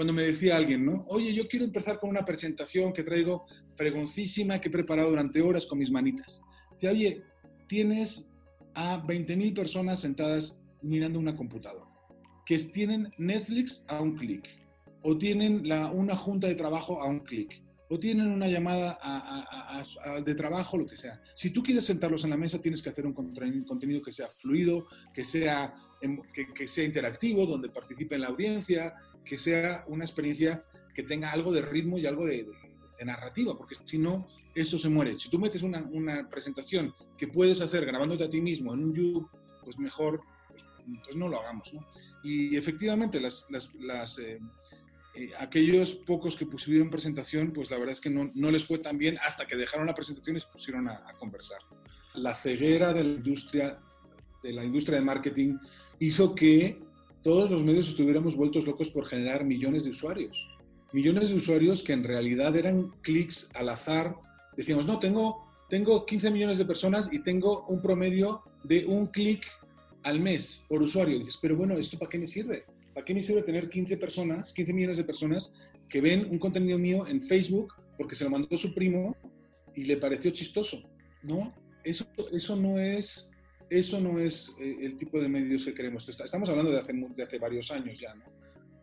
cuando me decía alguien, ¿no? Oye, yo quiero empezar con una presentación que traigo fregoncísima, que he preparado durante horas con mis manitas. Decía, oye, tienes a 20.000 personas sentadas mirando una computadora, que tienen Netflix a un clic, o tienen la, una junta de trabajo a un clic, o tienen una llamada de trabajo, lo que sea. Si tú quieres sentarlos en la mesa, tienes que hacer un contenido que sea fluido, que sea, em, que, sea interactivo, donde participe en la audiencia, que sea una experiencia que tenga algo de ritmo y algo de, narrativa, porque si no, esto se muere. Si tú metes una, presentación que puedes hacer grabándote a ti mismo en un YouTube, pues mejor, pues, pues no lo hagamos. ¿no? Y efectivamente, las, las, eh, eh, aquellos pocos que pusieron presentación, pues la verdad es que no, no, les fue tan bien hasta que dejaron la presentación y se pusieron a, conversar. La ceguera de la industria de la industria de marketing hizo que todos los medios estuviéramos vueltos locos por generar millones de usuarios. Millones de usuarios que en realidad eran clics al azar. Decíamos, no, tengo, tengo 15 millones de personas y tengo un promedio de un clic al mes por usuario. dices, pero bueno, ¿esto para qué me sirve? ¿Para qué me sirve tener 15 personas, 15 millones de personas que ven un contenido mío en Facebook porque se lo mandó su primo y le pareció chistoso? No, eso, eso no es, eso no es eh, el tipo de medios que queremos. Estamos hablando de hace, varios años ya, ¿no?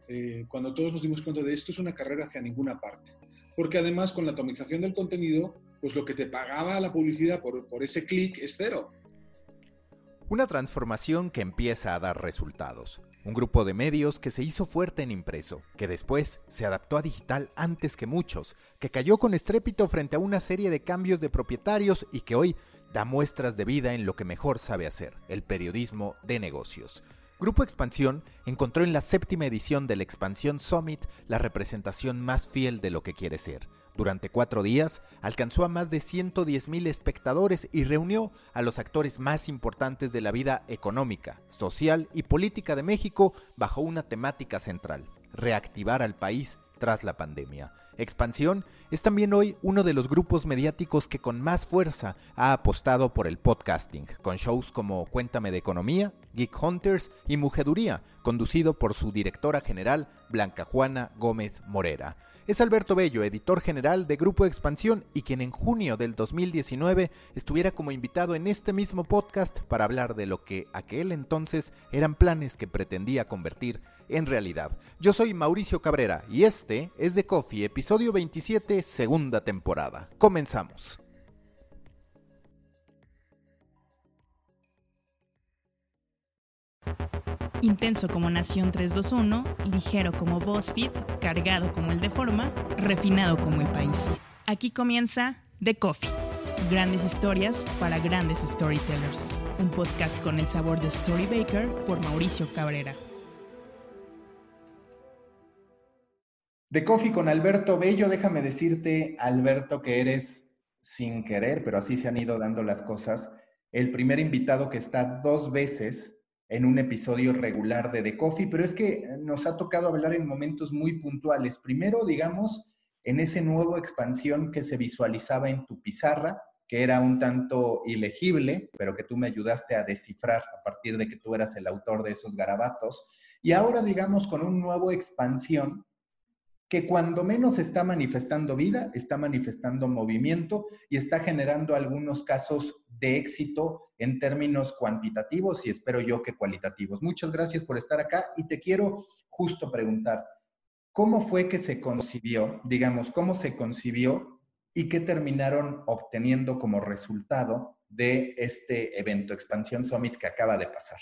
Eh, cuando todos nos dimos cuenta de esto es una carrera hacia ninguna parte. Porque además con la atomización del contenido, pues lo que te pagaba la publicidad por ese clic es cero. Una transformación que empieza a dar resultados. Un grupo de medios que se hizo fuerte en impreso, que después se adaptó a digital antes que muchos, que cayó con estrépito frente a una serie de cambios de propietarios y que hoy da muestras de vida en lo que mejor sabe hacer, el periodismo de negocios. Grupo Expansión encontró en la séptima edición del Expansión Summit la representación más fiel de lo que quiere ser durante cuatro días, alcanzó a más de 110.000 espectadores y reunió a los actores más importantes de la vida económica, social y política de México bajo una temática central, reactivar al país tras la pandemia. Expansión es también hoy uno de los grupos mediáticos que con más fuerza ha apostado por el podcasting, con shows como Cuéntame de Economía, Geek Hunters y Mujeduría, conducido por su directora general, Blanca Juana Gómez Morera es Alberto Bello, editor general de Grupo Expansión y quien en junio del 2019 estuviera como invitado en este mismo podcast para hablar de lo que aquel entonces eran planes que pretendía convertir en realidad. Yo soy Mauricio Cabrera y este es The Coffee, episodio 27, segunda temporada. Comenzamos. Intenso como Nación 321, ligero como BuzzFeed, cargado como el de Forma, refinado como el país. Aquí comienza The Coffee. Grandes historias para grandes storytellers. Un podcast con el sabor de Story Baker por Mauricio Cabrera. The Coffee con Alberto Bello. Déjame decirte, Alberto, que eres sin querer, pero así se han ido dando las cosas, el primer invitado que está dos veces en un episodio regular de The Coffee, pero es que nos ha tocado hablar en momentos muy puntuales. Primero, digamos, en ese nuevo expansión que se visualizaba en tu pizarra, que era un tanto ilegible, pero que tú me ayudaste a descifrar a partir de que tú eras el autor de esos garabatos. Y ahora, digamos, con un nuevo expansión que cuando menos está manifestando vida, está manifestando movimiento y está generando algunos casos de éxito en términos cuantitativos y espero yo que cualitativos. Muchas gracias por estar acá y te quiero justo preguntar, ¿cómo fue que se concibió, digamos, cómo se concibió y qué terminaron obteniendo como resultado de este evento Expansión Summit que acaba de pasar?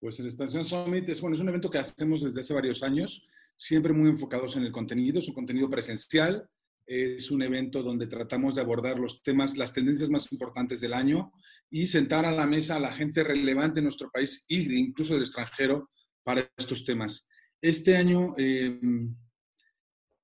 Pues el Expansión Summit es, bueno, es un evento que hacemos desde hace varios años siempre muy enfocados en el contenido, es un contenido presencial, es un evento donde tratamos de abordar los temas, las tendencias más importantes del año y sentar a la mesa a la gente relevante en nuestro país e incluso del extranjero para estos temas. Este año, em,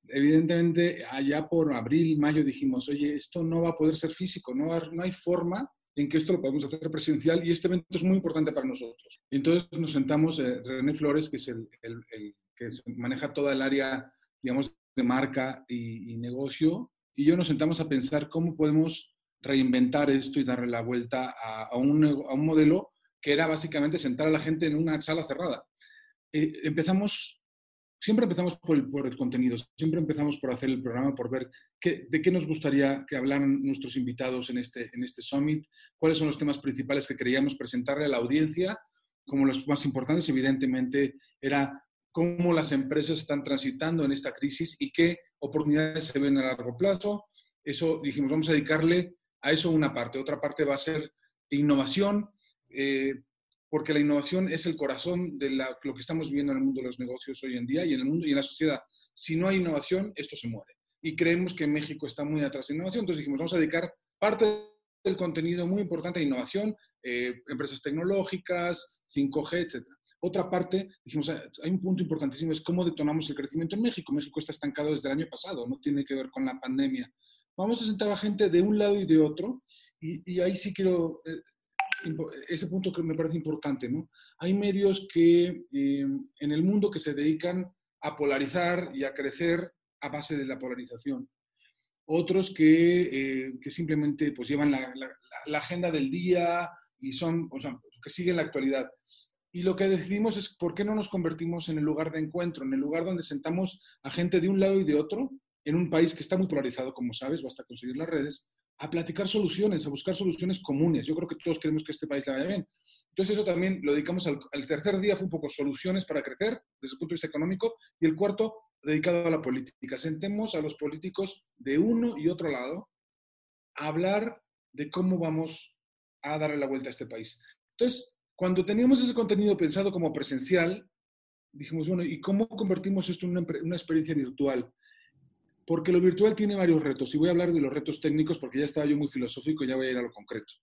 evidentemente, allá por abril, mayo dijimos, oye, esto no va a poder ser físico, no, no hay forma en que esto lo podemos hacer presencial y este evento es muy importante para nosotros. Entonces nos sentamos, eh, René Flores, que es el, el que maneja toda el área, digamos, de marca y, negocio, y yo nos sentamos a pensar cómo podemos reinventar esto y darle la vuelta a, un, a un, modelo que era básicamente sentar a la gente en una sala cerrada. Eh, empezamos siempre empezamos por el, por el, contenido, siempre empezamos por hacer el programa, por ver qué, de qué nos gustaría que hablaran nuestros invitados en este, en este summit, cuáles son los temas principales que queríamos presentarle a la audiencia, como los más importantes, evidentemente, era cómo las empresas están transitando en esta crisis y qué oportunidades se ven a largo plazo. Eso dijimos, vamos a dedicarle a eso una parte. Otra parte va a ser innovación, eh, porque la innovación es el corazón de lo que estamos viviendo en el mundo de los negocios hoy en día y en el mundo y en la sociedad. Si no hay innovación, esto se muere. Y creemos que México está muy atrás de innovación, entonces dijimos, vamos a dedicar parte del contenido muy importante a innovación, eh, empresas tecnológicas, 5G, etc. Otra parte, dijimos, ah, hay un punto importantísimo, es cómo detonamos el crecimiento en México. México está estancado desde el año pasado, no tiene que ver con la pandemia. Vamos a sentar a gente de un lado y de otro, y, ahí sí quiero eh, ese punto que me parece importante, ¿no? Hay medios que eh, en el mundo que se dedican a polarizar y a crecer a base de la polarización. Otros que, eh, que simplemente pues, llevan la, la, agenda del día y son, o sea, que siguen la actualidad. Y lo que decidimos es por qué no nos convertimos en el lugar de encuentro, en el lugar donde sentamos a gente de un lado y de otro, en un país que está muy polarizado, como sabes, basta conseguir las redes, a platicar soluciones, a buscar soluciones comunes. Yo creo que todos queremos que este país le vaya bien. Entonces eso también lo dedicamos al, tercer día, fue un poco soluciones para crecer desde el punto de vista económico, y el cuarto dedicado a la política. Sentemos a los políticos de uno y otro lado a hablar de cómo vamos a darle la vuelta a este país. Entonces, cuando teníamos ese contenido pensado como presencial, dijimos, bueno, ¿y cómo convertimos esto en una, una experiencia virtual? porque lo virtual tiene varios retos y voy a hablar de los retos técnicos porque ya estaba yo muy filosófico y ya voy a ir a lo concreto.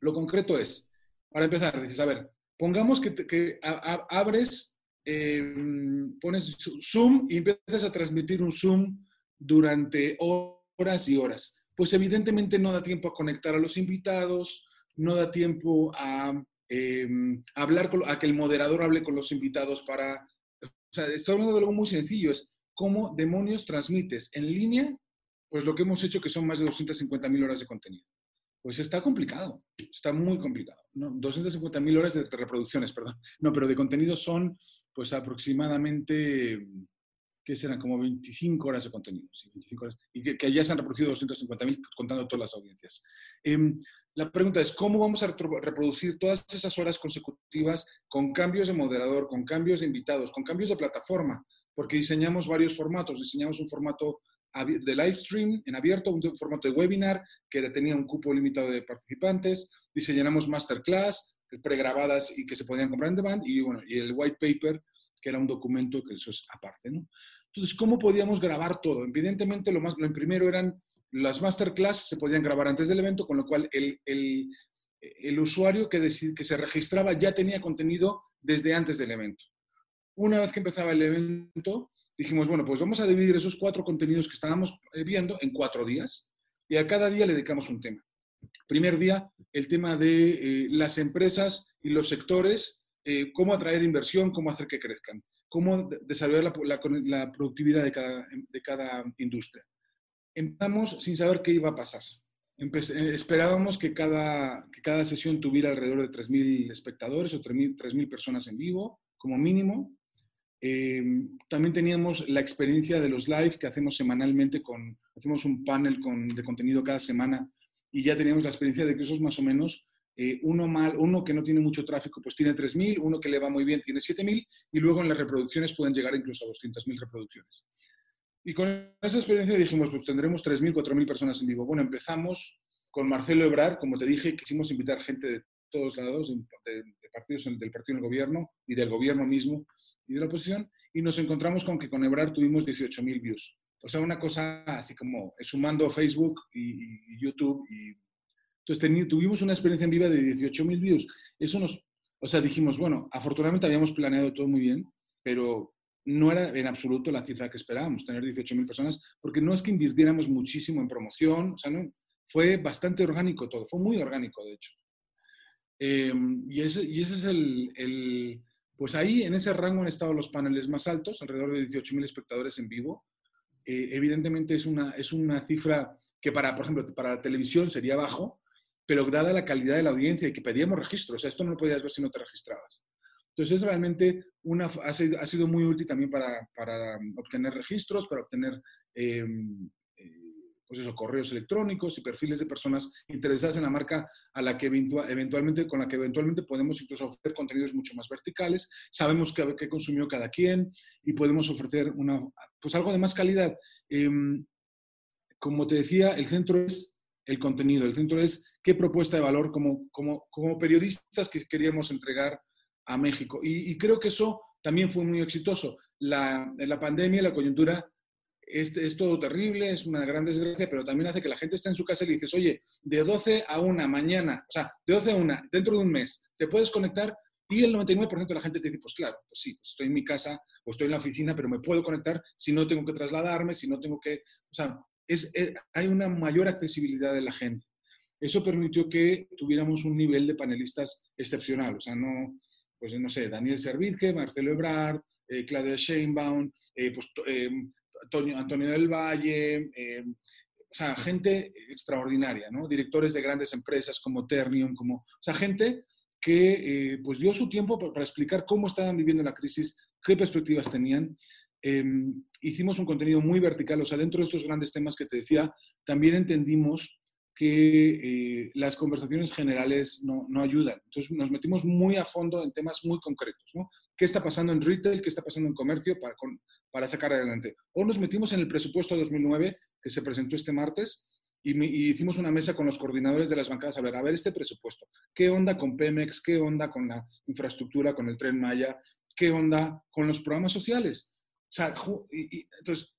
Lo concreto es, para empezar, dices, a ver, pongamos que, abres, em, pones Zoom y empiezas a transmitir un Zoom durante horas y horas. Pues evidentemente no da tiempo a conectar a los invitados, no da tiempo a em, hablar, a que el moderador hable con los invitados para... O sea, estoy hablando de algo muy sencillo, es cómo demonios transmites en línea, pues lo que hemos hecho que son más de 250.000 horas de contenido. Pues está complicado, está muy complicado. ¿no? 250.000 horas de reproducciones, perdón. No, pero de contenido son pues aproximadamente, ¿qué serán? Como 25 horas de contenido. Sí, 25 horas, y que, ya se han reproducido 250.000 contando todas las audiencias. Em, la pregunta es, ¿cómo vamos a reproducir todas esas horas consecutivas con cambios de moderador, con cambios de invitados, con cambios de plataforma? porque diseñamos varios formatos. Diseñamos un formato de live stream en abierto, un formato de webinar que tenía un cupo limitado de participantes. Diseñamos masterclass pregrabadas y que se podían comprar en demand y, bueno, y el white paper, que era un documento que eso es aparte. Entonces, ¿cómo podíamos grabar todo? Evidentemente, lo, más, lo primero eran las masterclass, se podían grabar antes del evento, con lo cual el, el, usuario que, que se registraba ya tenía contenido desde antes del evento una vez que empezaba el evento, dijimos, bueno, pues vamos a dividir esos cuatro contenidos que estábamos eh, viendo en cuatro días y a cada día le dedicamos un tema. Primer día, el tema de eh, las empresas y los sectores, eh, cómo atraer inversión, cómo hacer que crezcan, cómo desarrollar la, productividad de cada, de cada, industria. Empezamos sin saber qué iba a pasar. esperábamos que cada, que cada sesión tuviera alrededor de 3.000 espectadores o 3.000 personas en vivo, como mínimo. Eh, también teníamos la experiencia de los live que hacemos semanalmente con, hacemos un panel con, de contenido cada semana y ya teníamos la experiencia de que eso es más o menos eh, uno mal, uno que no tiene mucho tráfico pues tiene 3.000, uno que le va muy bien tiene 7.000 y luego en las reproducciones pueden llegar incluso a 200.000 reproducciones. Y con esa experiencia dijimos, pues tendremos 3.000, 4.000 personas en vivo. Bueno, empezamos con Marcelo Ebrard, como te dije, quisimos invitar gente de todos lados, de, de partidos del partido del gobierno y del gobierno mismo, y de la oposición, y nos encontramos con que con Ebrar tuvimos 18.000 views. O sea, una cosa así como sumando Facebook y, YouTube. Y, entonces tuvimos una experiencia en viva de 18.000 views. Eso nos, o sea, dijimos, bueno, afortunadamente habíamos planeado todo muy bien, pero no era en absoluto la cifra que esperábamos, tener 18.000 personas, porque no es que invirtiéramos muchísimo en promoción, o sea, no, fue bastante orgánico todo, fue muy orgánico, de hecho. Eh, y, ese, y ese es el, pues ahí, en ese rango han estado los paneles más altos, alrededor de 18.000 espectadores en vivo. Eh, evidentemente es una, es una cifra que para, por ejemplo, para la televisión sería bajo, pero dada la calidad de la audiencia y que pedíamos registro, o sea, esto no lo podías ver si no te registrabas. Entonces, es realmente una, ha, sido, muy útil también para, para obtener registros, para obtener em, pues eso, correos electrónicos y perfiles de personas interesadas en la marca a la que eventualmente, con la que eventualmente podemos incluso ofrecer contenidos mucho más verticales. Sabemos qué, qué consumió cada quien y podemos ofrecer una, pues algo de más calidad. Em, como te decía, el centro es el contenido, el centro es qué propuesta de valor como, como, como periodistas que queríamos entregar a México. Y, y creo que eso también fue muy exitoso. La, la pandemia, la coyuntura es, todo terrible, es una gran desgracia, pero también hace que la gente esté en su casa y le dices, oye, de 12 a 1 mañana, o sea, de 12 a 1, dentro de un mes, te puedes conectar y el 99% de la gente te dice, pues claro, pues sí, pues estoy en mi casa o estoy en la oficina, pero me puedo conectar si no tengo que trasladarme, si no tengo que, o sea, es, hay una mayor accesibilidad de la gente. Eso permitió que tuviéramos un nivel de panelistas excepcional, o sea, no, pues no sé, Daniel Servitje, Marcelo Ebrard, eh, Claudia Sheinbaum, eh, pues, eh, Antonio, del Valle, eh, o sea, gente extraordinaria, ¿no? Directores de grandes empresas como Ternium, como, o sea, gente que eh, pues dio su tiempo para, explicar cómo estaban viviendo la crisis, qué perspectivas tenían. Em, hicimos un contenido muy vertical, o sea, dentro de estos grandes temas que te decía, también entendimos que eh, las conversaciones generales no, no, ayudan. Entonces nos metimos muy a fondo en temas muy concretos, ¿no? ¿Qué está pasando en retail? ¿Qué está pasando en comercio para, con, para sacar adelante? O nos metimos en el presupuesto 2009 que se presentó este martes y, hicimos una mesa con los coordinadores de las bancadas a ver, a ver este presupuesto, ¿qué onda con Pemex? ¿Qué onda con la infraestructura, con el tren Maya? ¿Qué onda con los programas sociales? O sea, y, entonces,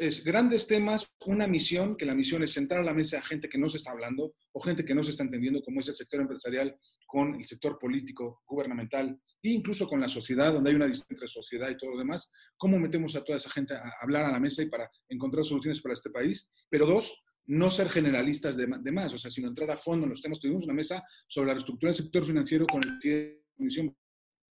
es grandes temas, una misión, que la misión es sentar a la mesa a gente que no se está hablando o gente que no se está entendiendo, como es el sector empresarial con el sector político, gubernamental e incluso con la sociedad, donde hay una distancia entre sociedad y todo lo demás. ¿Cómo metemos a toda esa gente a hablar a la mesa y para encontrar soluciones para este país? Pero dos, no ser generalistas de, más, o sea, sino entrar a fondo en los temas. Tuvimos una mesa sobre la reestructura del sector financiero con el presidente de la Comisión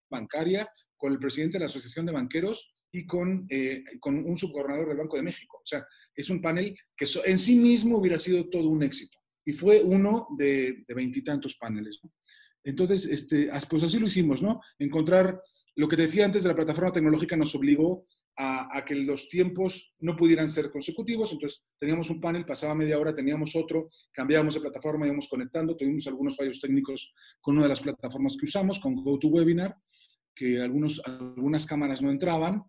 Bancaria, con el presidente de la Asociación de Banqueros y con, eh, con un subgobernador del Banco de México. O sea, es un panel que en sí mismo hubiera sido todo un éxito. Y fue uno de veintitantos paneles. Entonces, este, pues así lo hicimos, ¿no? Encontrar, lo que decía antes de la plataforma tecnológica nos obligó a, a, que los tiempos no pudieran ser consecutivos, entonces teníamos un panel, pasaba media hora, teníamos otro, cambiábamos de plataforma, íbamos conectando, tuvimos algunos fallos técnicos con una de las plataformas que usamos, con GoToWebinar, que algunos, algunas cámaras no entraban,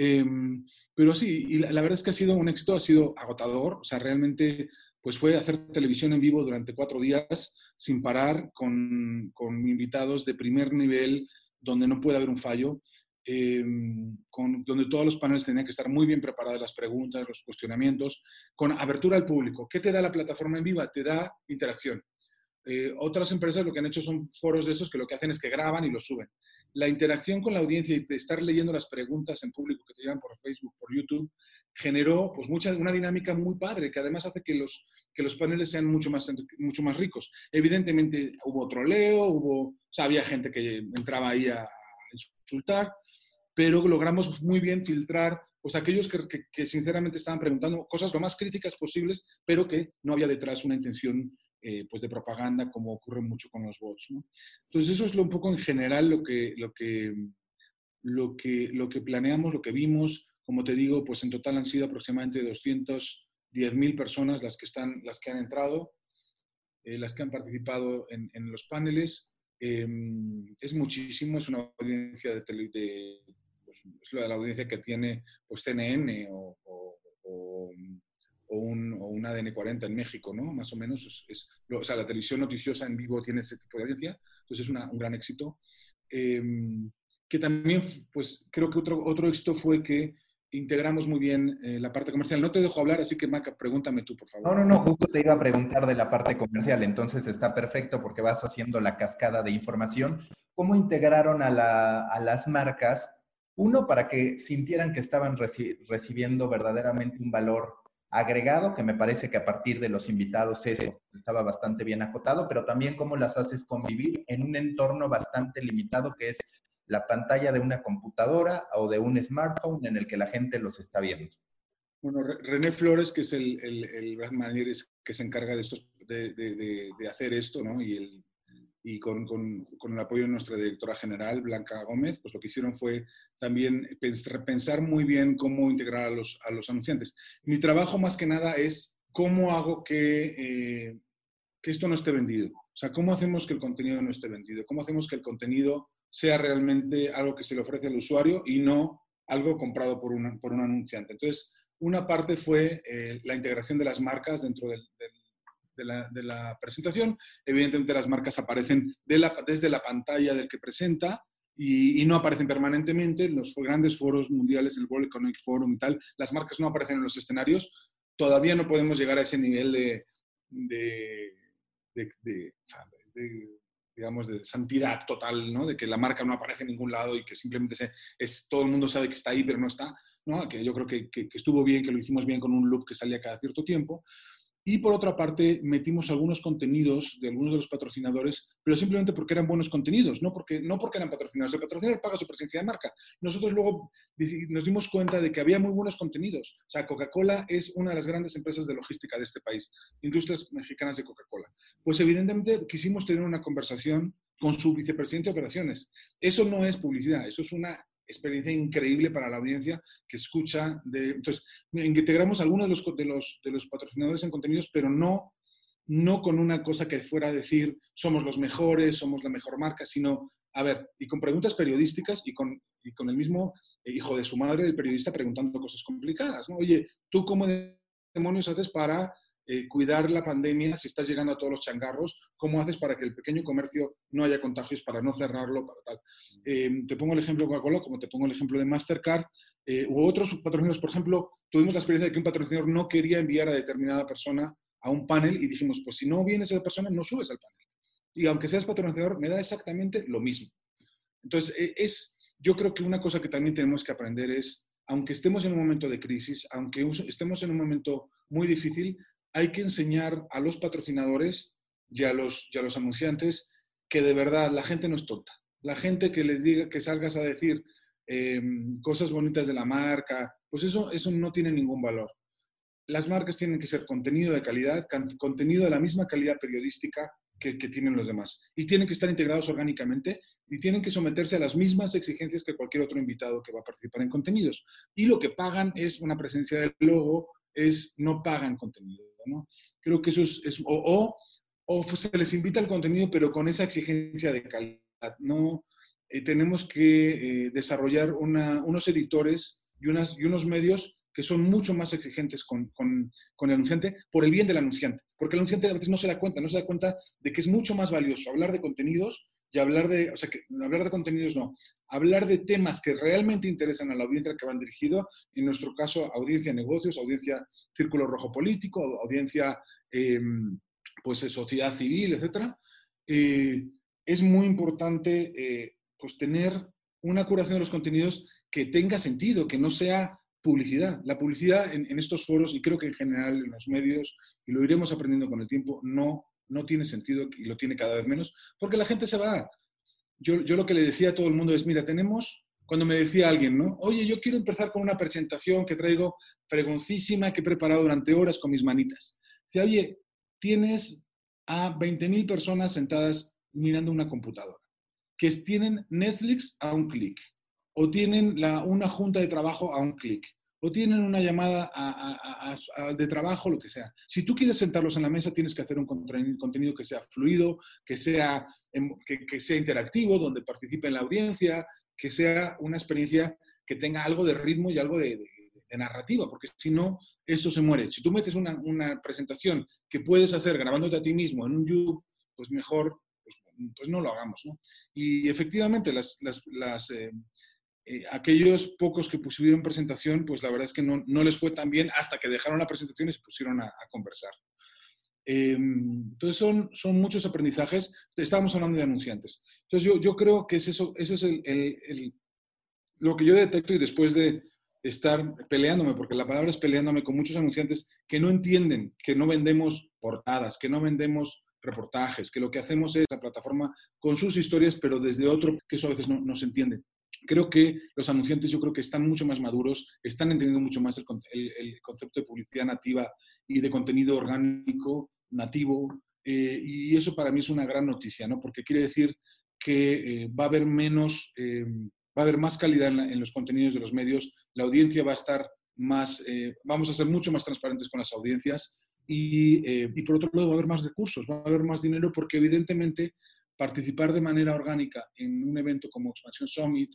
Em, pero sí, y la, verdad es que ha sido un éxito, ha sido agotador, o sea, realmente pues fue hacer televisión en vivo durante cuatro días sin parar con, con invitados de primer nivel donde no puede haber un fallo, em, con, donde todos los paneles tenían que estar muy bien preparadas las preguntas, los cuestionamientos, con abertura al público. ¿Qué te da la plataforma en viva? Te da interacción. Eh, otras empresas lo que han hecho son foros de estos que lo que hacen es que graban y los suben la interacción con la audiencia y de estar leyendo las preguntas en público que te llegan por Facebook, por YouTube, generó pues mucha, una dinámica muy padre, que además hace que los, que los paneles sean mucho más, mucho más ricos. Evidentemente hubo troleo, hubo, o había gente que entraba ahí a insultar, pero logramos muy bien filtrar pues aquellos que, que, que sinceramente estaban preguntando cosas lo más críticas posibles, pero que no había detrás una intención eh, pues de propaganda, como ocurre mucho con los bots. Entonces, eso es lo, un poco en general lo que, lo, que, lo, que, lo que planeamos, lo que vimos. Como te digo, pues en total han sido aproximadamente 210 mil personas las que, están, las que han entrado, eh, las que han participado en, los paneles. Em, es muchísimo, es una audiencia de, de pues, es la, audiencia que tiene pues, TNN o, o o un, ADN 40 en México, ¿no? Más o menos. Es, o sea, la televisión noticiosa en vivo tiene ese tipo de audiencia, entonces es un gran éxito. Em, que también, pues creo que otro, otro éxito fue que integramos muy bien eh, la parte comercial. No te dejo hablar, así que Maca, pregúntame tú, por favor. No, no, no, justo te iba a preguntar de la parte comercial, entonces está perfecto porque vas haciendo la cascada de información. ¿Cómo integraron a, la, a las marcas? Uno, para que sintieran que estaban recibiendo verdaderamente un valor agregado, que me parece que a partir de los invitados eso estaba bastante bien acotado, pero también cómo las haces convivir en un entorno bastante limitado que es la pantalla de una computadora o de un smartphone en el que la gente los está viendo. Bueno, René Flores, que es el, el, el que se encarga de, estos, de, de, de, hacer esto, ¿no? Y, el, y con, con, con, el apoyo de nuestra directora general, Blanca Gómez, pues lo que hicieron fue también pensar muy bien cómo integrar a los, a los anunciantes. Mi trabajo más que nada es cómo hago que, eh, que esto no esté vendido. O sea, cómo hacemos que el contenido no esté vendido, cómo hacemos que el contenido sea realmente algo que se le ofrece al usuario y no algo comprado por, una, por un anunciante. Entonces, una parte fue eh, la integración de las marcas dentro del, del de la, presentación. Evidentemente las marcas aparecen desde la pantalla del que presenta y, no aparecen permanentemente en los grandes foros mundiales, el World Economic Forum y tal. Las marcas no aparecen en los escenarios. Todavía no podemos llegar a ese nivel de, de, de, digamos, de santidad total, ¿no? De que la marca no aparece en ningún lado y que simplemente se, es, todo el mundo sabe que está ahí, pero no está, ¿no? Que yo creo que, que, estuvo bien, que lo hicimos bien con un loop que salía cada cierto tiempo. Y por otra parte, metimos algunos contenidos de algunos de los patrocinadores, pero simplemente porque eran buenos contenidos, no porque, no porque eran patrocinadores. El patrocinador paga su presencia de marca. Nosotros luego nos dimos cuenta de que había muy buenos contenidos. O sea, Coca-Cola es una de las grandes empresas de logística de este país, industrias mexicanas de Coca-Cola. Pues evidentemente quisimos tener una conversación con su vicepresidente de operaciones. Eso no es publicidad, eso es una experiencia increíble para la audiencia que escucha. De, entonces, integramos algunos de los, de, los, de los patrocinadores en contenidos, pero no, no con una cosa que fuera a decir somos los mejores, somos la mejor marca, sino, a ver, y con preguntas periodísticas y con, y con el mismo hijo de su madre, el periodista, preguntando cosas complicadas. ¿no? Oye, ¿tú cómo demonios haces para eh, cuidar la pandemia si estás llegando a todos los changarros, cómo haces para que el pequeño comercio no haya contagios, para no cerrarlo, para tal. Eh, te pongo el ejemplo de Coca-Cola, como te pongo el ejemplo de Mastercard, eh, u otros patrocinadores, por ejemplo, tuvimos la experiencia de que un patrocinador no quería enviar a determinada persona a un panel y dijimos, pues si no viene esa persona, no subes al panel. Y aunque seas patrocinador, me da exactamente lo mismo. Entonces, e, es, yo creo que una cosa que también tenemos que aprender es, aunque estemos en un momento de crisis, aunque estemos en un momento muy difícil, hay que enseñar a los patrocinadores y a los, anunciantes que de verdad la gente no es tonta. La gente que les diga que salgas a decir em, cosas bonitas de la marca, pues eso, eso no tiene ningún valor. Las marcas tienen que ser contenido de calidad, contenido de la misma calidad periodística que, que, tienen los demás. Y tienen que estar integrados orgánicamente y tienen que someterse a las mismas exigencias que cualquier otro invitado que va a participar en contenidos. Y lo que pagan es una presencia del logo, es no pagan contenido. Creo que eso es, o, o, se les invita al contenido, pero con esa exigencia de calidad, ¿no? Eh, tenemos que eh, desarrollar unos editores y, unas, y unos medios que son mucho más exigentes con, con, con, el anunciante por el bien del anunciante. Porque el anunciante a veces no se da cuenta, no se da cuenta de que es mucho más valioso hablar de contenidos y hablar de, o sea, que hablar de contenidos no, hablar de temas que realmente interesan a la audiencia que van dirigido, en nuestro caso, audiencia negocios, audiencia círculo rojo político, audiencia em, pues sociedad civil, etc. Eh, es muy importante eh, pues tener una curación de los contenidos que tenga sentido, que no sea publicidad. La publicidad en, en estos foros, y creo que en general en los medios, y lo iremos aprendiendo con el tiempo, no no tiene sentido y lo tiene cada vez menos, porque la gente se va. Yo, yo lo que le decía a todo el mundo es, mira, tenemos, cuando me decía alguien, ¿no? Oye, yo quiero empezar con una presentación que traigo fregoncísima, que he preparado durante horas con mis manitas. Dice, oye, tienes a 20.000 personas sentadas mirando una computadora, que tienen Netflix a un clic, o tienen la, una junta de trabajo a un clic, o tienen una llamada de trabajo, lo que sea. Si tú quieres sentarlos en la mesa, tienes que hacer un contenido que sea fluido, que sea, em, que, sea interactivo, donde participe la audiencia, que sea una experiencia que tenga algo de ritmo y algo de, narrativa, porque si no, esto se muere. Si tú metes una, presentación que puedes hacer grabándote a ti mismo en un YouTube, pues mejor, pues, pues no lo hagamos. ¿no? Y efectivamente, las, las, eh, eh, aquellos pocos que pusieron presentación, pues la verdad es que no, no, les fue tan bien hasta que dejaron la presentación y se pusieron a, conversar. Em, entonces son, son muchos aprendizajes. Estábamos hablando de anunciantes. Entonces yo, yo creo que es eso, ese es el, lo que yo detecto y después de estar peleándome, porque la palabra es peleándome con muchos anunciantes que no entienden que no vendemos portadas, que no vendemos reportajes, que lo que hacemos es la plataforma con sus historias, pero desde otro, que eso a veces no, no se entiende creo que los anunciantes yo creo que están mucho más maduros, están entendiendo mucho más el, concepto de publicidad nativa y de contenido orgánico, nativo, eh, y eso para mí es una gran noticia, ¿no? Porque quiere decir que eh, va a haber menos, eh, va a haber más calidad en, los contenidos de los medios, la audiencia va a estar más, vamos a ser mucho más transparentes con las audiencias y, y, por otro lado va a haber más recursos, va a haber más dinero porque evidentemente participar de manera orgánica en un evento como Expansión Summit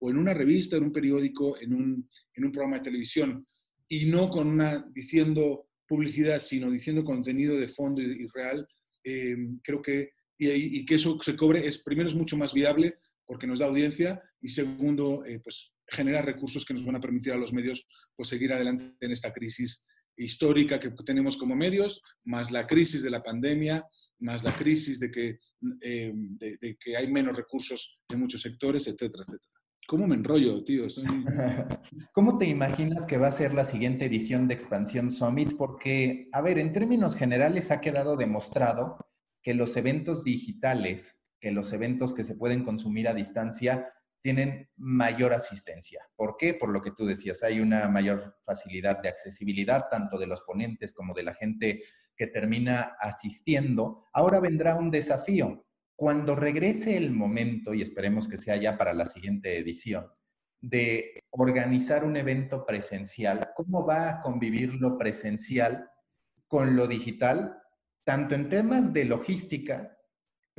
o en, una revista, en un periódico, en un, en un programa de televisión y no con una diciendo publicidad, sino diciendo contenido de fondo y, real, eh, creo que, y, que eso se cobre, es, primero es mucho más viable porque nos da audiencia y segundo, eh, pues genera recursos que nos van a permitir a los medios pues, seguir adelante en esta crisis histórica que tenemos como medios, más la crisis de la pandemia, más la crisis de que, eh, de que hay menos recursos en muchos sectores, etcétera, etcétera. ¿Cómo me enrollo, tío? ¿Cómo te imaginas que va a ser la siguiente edición de Expansión Summit? Porque, a ver, en términos generales ha quedado demostrado que los eventos digitales, que los eventos que se pueden consumir a distancia, tienen mayor asistencia. ¿Por qué? Por lo que tú decías, hay una mayor facilidad de accesibilidad, tanto de los ponentes como de la gente que termina asistiendo. Ahora vendrá un desafío, cuando regrese el momento, y esperemos que sea ya para la siguiente edición, de organizar un evento presencial, ¿cómo va a convivir lo presencial con lo digital, tanto en temas de logística,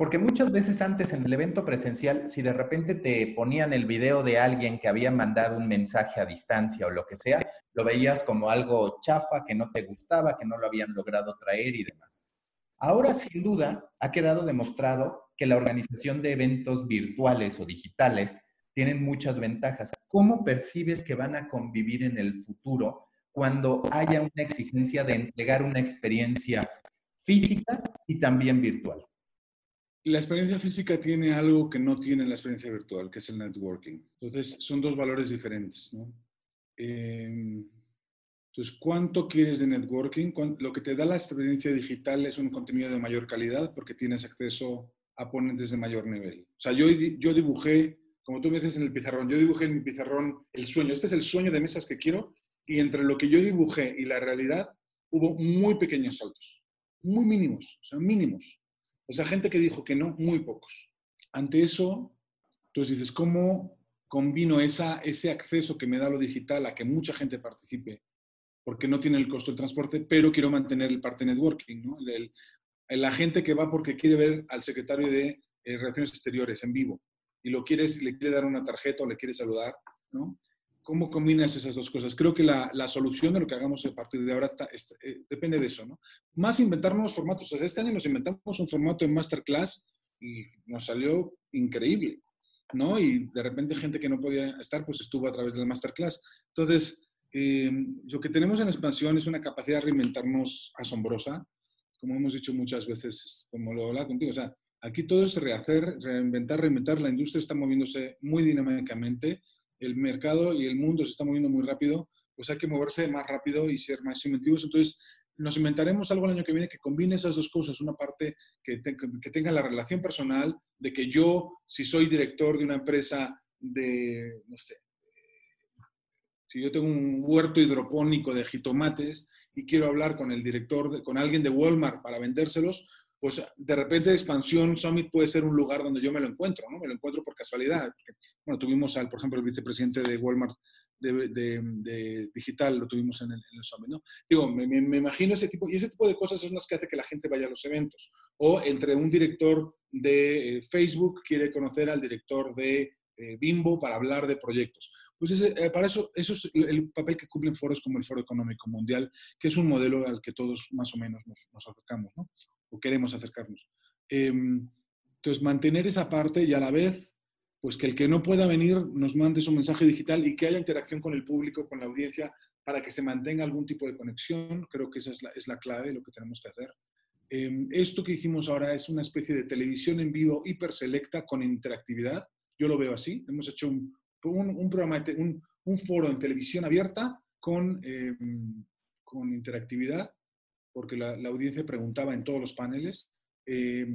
porque muchas veces antes en el evento presencial, si de repente te ponían el video de alguien que había mandado un mensaje a distancia o lo que sea, lo veías como algo chafa, que no te gustaba, que no lo habían logrado traer y demás. Ahora, sin duda, ha quedado demostrado que la organización de eventos virtuales o digitales tienen muchas ventajas. ¿Cómo percibes que van a convivir en el futuro cuando haya una exigencia de entregar una experiencia física y también virtual? La experiencia física tiene algo que no tiene la experiencia virtual, que es el networking. Entonces, son dos valores diferentes. ¿no? Eh, entonces, ¿cuánto quieres de networking? Lo que te da la experiencia digital es un contenido de mayor calidad porque tienes acceso a ponentes de mayor nivel. O sea, yo, yo dibujé, como tú me dices en el pizarrón, yo dibujé en mi pizarrón el sueño. Este es el sueño de mesas que quiero y entre lo que yo dibujé y la realidad hubo muy pequeños saltos, muy mínimos, o sea, mínimos. O sea, gente que dijo que no, muy pocos. Ante eso, tú dices, ¿cómo combino esa, ese acceso que me da lo digital a que mucha gente participe porque no tiene el costo del transporte, pero quiero mantener el parte networking, ¿no? El, la gente que va porque quiere ver al secretario de eh, Relaciones Exteriores en vivo y lo quieres, le quiere dar una tarjeta o le quiere saludar, ¿no? ¿Cómo combinas esas dos cosas? Creo que la, la solución de lo que hagamos a partir de ahora está, eh, depende de eso, ¿no? Más inventar nuevos formatos. O sea, este año nos inventamos un formato en masterclass y nos salió increíble, ¿no? Y de repente gente que no podía estar, pues estuvo a través del masterclass. Entonces, eh, lo que tenemos en expansión es una capacidad de reinventarnos asombrosa, como hemos dicho muchas veces, como lo hablaba contigo. O sea, aquí todo es rehacer, reinventar, reinventar. La industria está moviéndose muy dinámicamente, el mercado y el mundo se está moviendo muy rápido, pues hay que moverse más rápido y ser más inventivos. Entonces, nos inventaremos algo el año que viene que combine esas dos cosas. Una parte que, tenga la relación personal, de que yo, si soy director de una empresa de, no sé, si yo tengo un huerto hidropónico de jitomates y quiero hablar con el director, con alguien de Walmart para vendérselos, pues de repente Expansión Summit puede ser un lugar donde yo me lo encuentro, ¿no? Me lo encuentro por casualidad. bueno, tuvimos al, por ejemplo, el vicepresidente de Walmart de, digital, lo tuvimos en el, Summit, ¿no? Digo, me, imagino ese tipo, y ese tipo de cosas son las que hace que la gente vaya a los eventos. O entre un director de eh, Facebook quiere conocer al director de eh, Bimbo para hablar de proyectos. Pues eh, para eso, eso es el papel que cumplen foros como el Foro Económico Mundial, que es un modelo al que todos más o menos nos, acercamos, ¿no? O queremos acercarnos. Em, entonces, mantener esa parte y a la vez, pues que el que no pueda venir nos mande su mensaje digital y que haya interacción con el público, con la audiencia, para que se mantenga algún tipo de conexión. Creo que esa es la, es la clave, lo que tenemos que hacer. Em, esto que hicimos ahora es una especie de televisión en vivo hiper selecta con interactividad. Yo lo veo así. Hemos hecho un, un, programa, un, un, foro en televisión abierta con, eh, con interactividad, porque la, la, audiencia preguntaba en todos los paneles. Eh,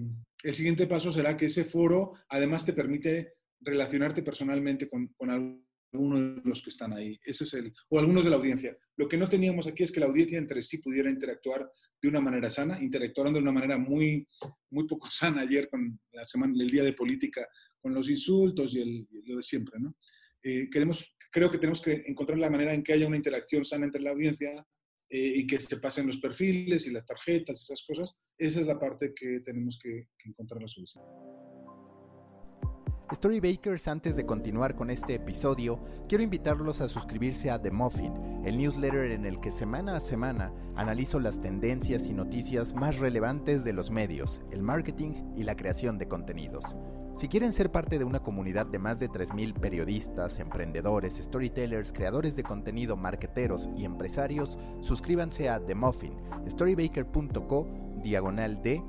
el siguiente paso será que ese foro además te permite relacionarte personalmente con, con, alguno de los que están ahí. Ese es el, o algunos de la audiencia. Lo que no teníamos aquí es que la audiencia entre sí pudiera interactuar de una manera sana. Interactuaron de una manera muy, muy poco sana ayer con la semana, el día de política, con los insultos y, el, lo de siempre. ¿no? Eh, queremos, creo que tenemos que encontrar la manera en que haya una interacción sana entre la audiencia eh, y que se pasen los perfiles y las tarjetas, esas cosas. Esa es la parte que tenemos que, que encontrar la solución. Storybakers, antes de continuar con este episodio, quiero invitarlos a suscribirse a The Muffin, el newsletter en el que semana a semana analizo las tendencias y noticias más relevantes de los medios, el marketing y la creación de contenidos. Si quieren ser parte de una comunidad de más de 3.000 periodistas, emprendedores, storytellers, creadores de contenido, marketeros y empresarios, suscríbanse a The Muffin, storybaker.co, diagonal de,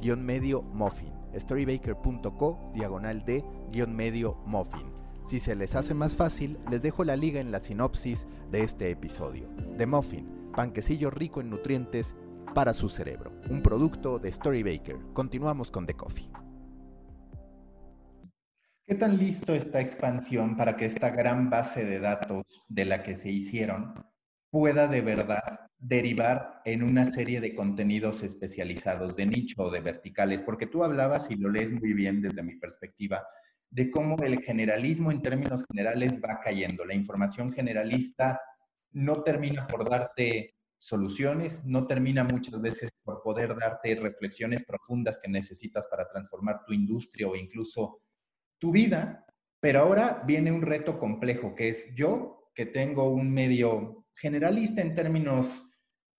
guion medio muffin storybaker.co diagonal de guion medio muffin. Si se les hace más fácil, les dejo la liga en la sinopsis de este episodio. The Muffin, panquecillo rico en nutrientes para su cerebro. Un producto de Storybaker. Continuamos con The Coffee. ¿Qué tan listo está expansión para que esta gran base de datos de la que se hicieron pueda de verdad derivar en una serie de contenidos especializados de nicho o de verticales, porque tú hablabas y lo lees muy bien desde mi perspectiva, de cómo el generalismo en términos generales va cayendo. La información generalista no termina por darte soluciones, no termina muchas veces por poder darte reflexiones profundas que necesitas para transformar tu industria o incluso tu vida, pero ahora viene un reto complejo que es yo que tengo un medio generalista en términos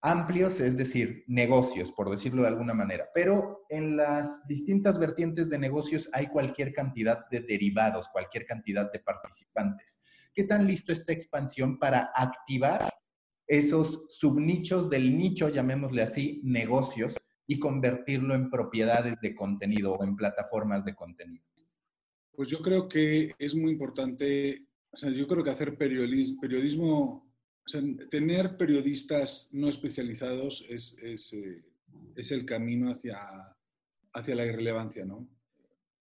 amplios, es decir, negocios, por decirlo de alguna manera. Pero en las distintas vertientes de negocios hay cualquier cantidad de derivados, cualquier cantidad de participantes. ¿Qué tan listo esta expansión para activar esos subnichos del nicho, llamémosle así, negocios, y convertirlo en propiedades de contenido o en plataformas de contenido? Pues yo creo que es muy importante, o sea, yo creo que hacer periodismo, periodismo o sea, tener periodistas no especializados es, es, eh, es el camino hacia, hacia la irrelevancia, ¿no?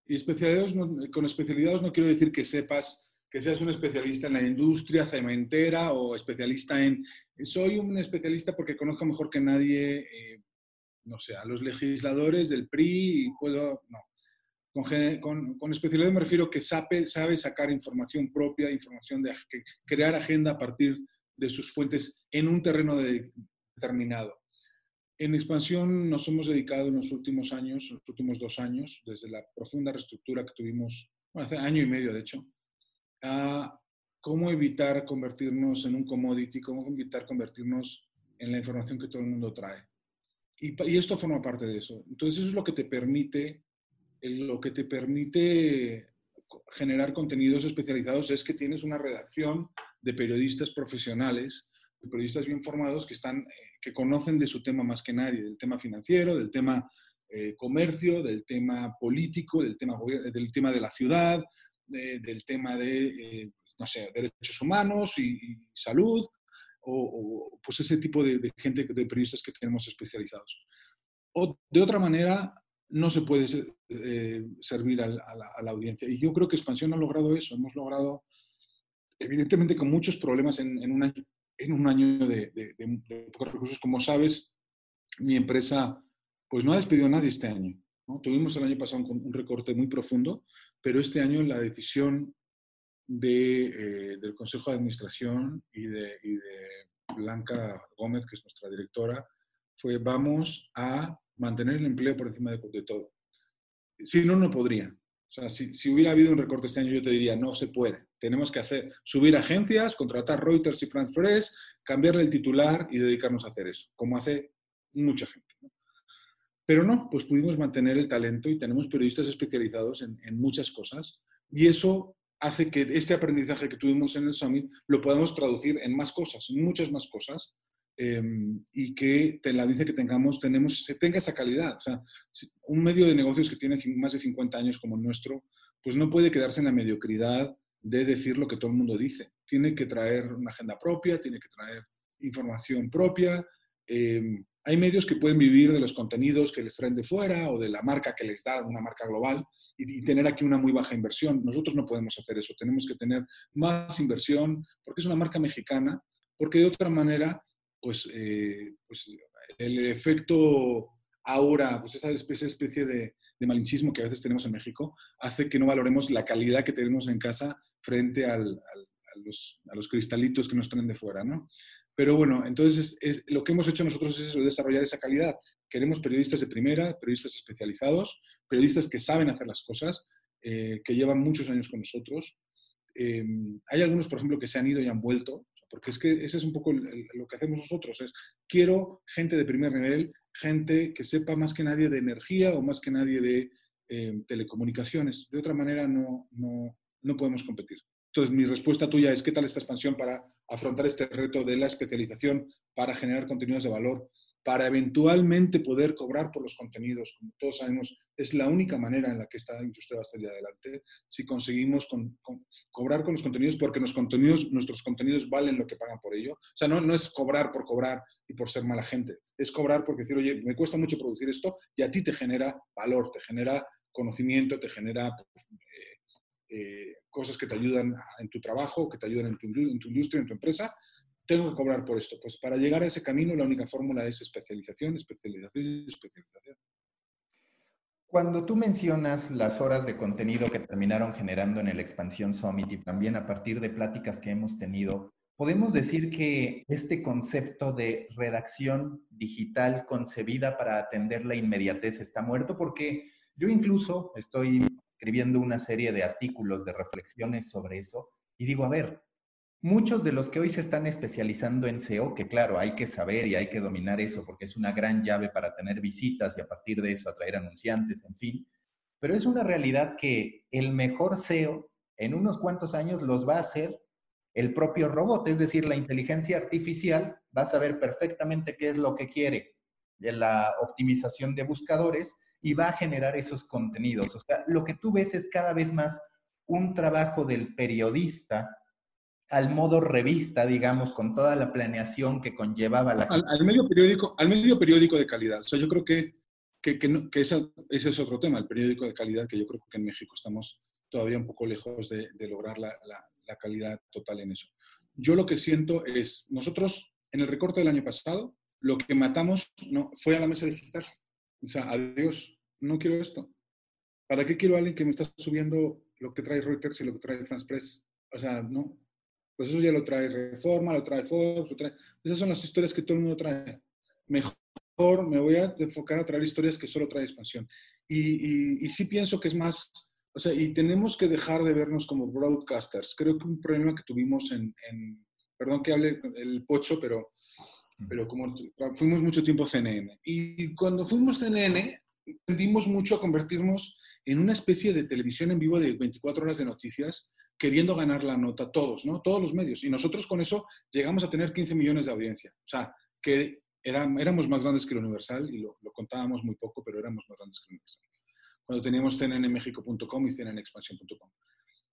Y especializados con especialidades no quiero decir que sepas que seas un especialista en la industria cementera o especialista en... Soy un especialista porque conozco mejor que nadie, eh, no sé, a los legisladores del PRI y puedo... No. Con, con, especialidad me refiero que sabe, sacar información propia, información de crear agenda a partir de sus fuentes en un terreno determinado. En expansión nos hemos dedicado en los últimos años, los últimos dos años, desde la profunda reestructura que tuvimos, hace año y medio de hecho, a cómo evitar convertirnos en un commodity, cómo evitar convertirnos en la información que todo el mundo trae. Y esto forma parte de eso. Entonces eso es lo que te permite, lo que te permite generar contenidos especializados es que tienes una redacción de periodistas profesionales, de periodistas bien formados que, están, eh, que conocen de su tema más que nadie, del tema financiero, del tema eh, comercio, del tema político, del tema, del tema de la ciudad, del tema de, eh, no sé, derechos humanos y, salud, o, pues ese tipo de, gente, de periodistas que tenemos especializados. O de otra manera, no se puede servir a, la, audiencia. Y yo creo que Expansión ha logrado eso. Hemos logrado evidentemente con muchos problemas en, un año, en un año de, pocos recursos. Como sabes, mi empresa pues no ha despedido a nadie este año. Tuvimos el año pasado un, recorte muy profundo, pero este año la decisión de, eh, del Consejo de Administración y de Blanca Gómez, que es nuestra directora, fue vamos a mantener el empleo por encima de, todo. Si no, no podría. O sea, si, hubiera habido un recorte este año, yo te diría, no se puede. Tenemos que hacer, subir agencias, contratar Reuters y France Press, cambiarle el titular y dedicarnos a hacer eso, como hace mucha gente. Pero no, pues pudimos mantener el talento y tenemos periodistas especializados en, en muchas cosas. Y eso hace que este aprendizaje que tuvimos en el Summit lo podamos traducir en más cosas, en muchas más cosas, Em, y que te la dice que tengamos, tenemos, se tenga esa calidad. O sea, un medio de negocios que tiene más de 50 años como el nuestro, pues no puede quedarse en la mediocridad de decir lo que todo el mundo dice. Tiene que traer una agenda propia, tiene que traer información propia. Em, hay medios que pueden vivir de los contenidos que les traen de fuera o de la marca que les da una marca global y, tener aquí una muy baja inversión. Nosotros no podemos hacer eso, tenemos que tener más inversión porque es una marca mexicana, porque de otra manera, pues, eh, pues el efecto ahora, pues esa especie, especie de, de, malinchismo que a veces tenemos en México, hace que no valoremos la calidad que tenemos en casa frente al, a, los, cristalitos que nos traen de fuera, ¿no? Pero bueno, entonces es, lo que hemos hecho nosotros es desarrollar esa calidad. Queremos periodistas de primera, periodistas especializados, periodistas que saben hacer las cosas, eh, que llevan muchos años con nosotros. Eh, hay algunos, por ejemplo, que se han ido y han vuelto, porque es que ese es un poco lo que hacemos nosotros, es quiero gente de primer nivel, gente que sepa más que nadie de energía o más que nadie de eh, telecomunicaciones. De otra manera no, no, no podemos competir. Entonces, mi respuesta tuya es, ¿qué tal esta expansión para afrontar este reto de la especialización, para generar contenidos de valor, para eventualmente poder cobrar por los contenidos. Como todos sabemos, es la única manera en la que esta industria va a salir adelante, si conseguimos con, con, cobrar con los contenidos, porque nuestros contenidos valen lo que pagan por ello. O sea, no, no es cobrar por cobrar y por ser mala gente, es cobrar porque decir, oye, me cuesta mucho producir esto y a ti te genera valor, te genera conocimiento, te genera pues, eh, eh, cosas que te ayudan en tu trabajo, que te ayudan en tu, en tu industria, en tu empresa, tengo que cobrar por esto. Pues para llegar a ese camino la única fórmula es especialización, especialización especialización. Cuando tú mencionas las horas de contenido que terminaron generando en el Expansión Summit y también a partir de pláticas que hemos tenido, podemos decir que este concepto de redacción digital concebida para atender la inmediatez está muerto porque yo incluso estoy escribiendo una serie de artículos, de reflexiones sobre eso y digo, a ver, Muchos de los que hoy se están especializando en SEO, que claro, hay que saber y hay que dominar eso porque es una gran llave para tener visitas y a partir de eso atraer anunciantes, en fin, pero es una realidad que el mejor SEO en unos cuantos años los va a hacer el propio robot, es decir, la inteligencia artificial va a saber perfectamente qué es lo que quiere de la optimización de buscadores y va a generar esos contenidos. O sea, lo que tú ves es cada vez más un trabajo del periodista al modo revista, digamos, con toda la planeación que conllevaba la... Al, al medio, periódico, al medio periódico de calidad. O sea, yo creo que, que, que, que ese, ese, es otro tema, el periódico de calidad, que yo creo que en México estamos todavía un poco lejos de, de lograr la, la, la, calidad total en eso. Yo lo que siento es, nosotros en el recorte del año pasado, lo que matamos no, fue a la mesa digital. O sea, adiós, no quiero esto. ¿Para qué quiero a alguien que me está subiendo lo que trae Reuters y lo que trae France Press? O sea, no, pues eso ya lo trae Reforma, lo trae Forbes, lo trae... Esas son las historias que todo el mundo trae. Mejor me voy a enfocar a traer historias que solo trae expansión. Y, y, y sí pienso que es más, o sea, y tenemos que dejar de vernos como broadcasters. Creo que un problema que tuvimos en, en perdón que hable el pocho, pero, pero como fuimos mucho tiempo CNN. Y cuando fuimos CNN, tendimos mucho a convertirnos en una especie de televisión en vivo de 24 horas de noticias queriendo ganar la nota todos, ¿no? Todos los medios. Y nosotros con eso llegamos a tener 15 millones de audiencia. O sea, que éramos más grandes que el Universal y lo, lo, contábamos muy poco, pero éramos más grandes que el Universal. Cuando teníamos cnnmexico.com y cnnexpansión.com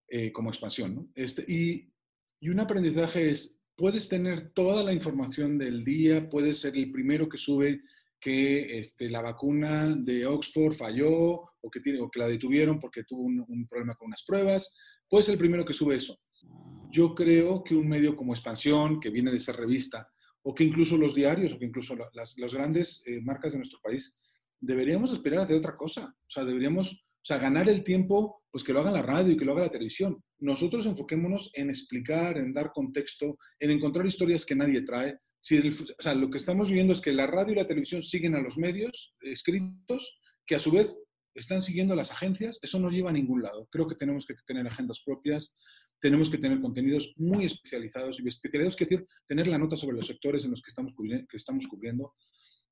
eh, como expansión, ¿no? Este, y, y un aprendizaje es, puedes tener toda la información del día, puedes ser el primero que sube que este, la vacuna de Oxford falló o que, tiene, o que la detuvieron porque tuvo un, un problema con unas pruebas, puede ser el primero que sube eso. Yo creo que un medio como Expansión, que viene de esa revista, o que incluso los diarios, o que incluso las, grandes eh, marcas de nuestro país, deberíamos esperar a hacer otra cosa. O sea, deberíamos, o sea, ganar el tiempo, pues que lo haga la radio y que lo haga la televisión. Nosotros enfoquémonos en explicar, en dar contexto, en encontrar historias que nadie trae. Si o sea, lo que estamos viendo es que la radio y la televisión siguen a los medios escritos, que a su vez están siguiendo las agencias, eso no lleva a ningún lado. Creo que tenemos que tener agendas propias, tenemos que tener contenidos muy especializados, y especializados quiere decir tener la nota sobre los sectores en los que estamos, que estamos cubriendo.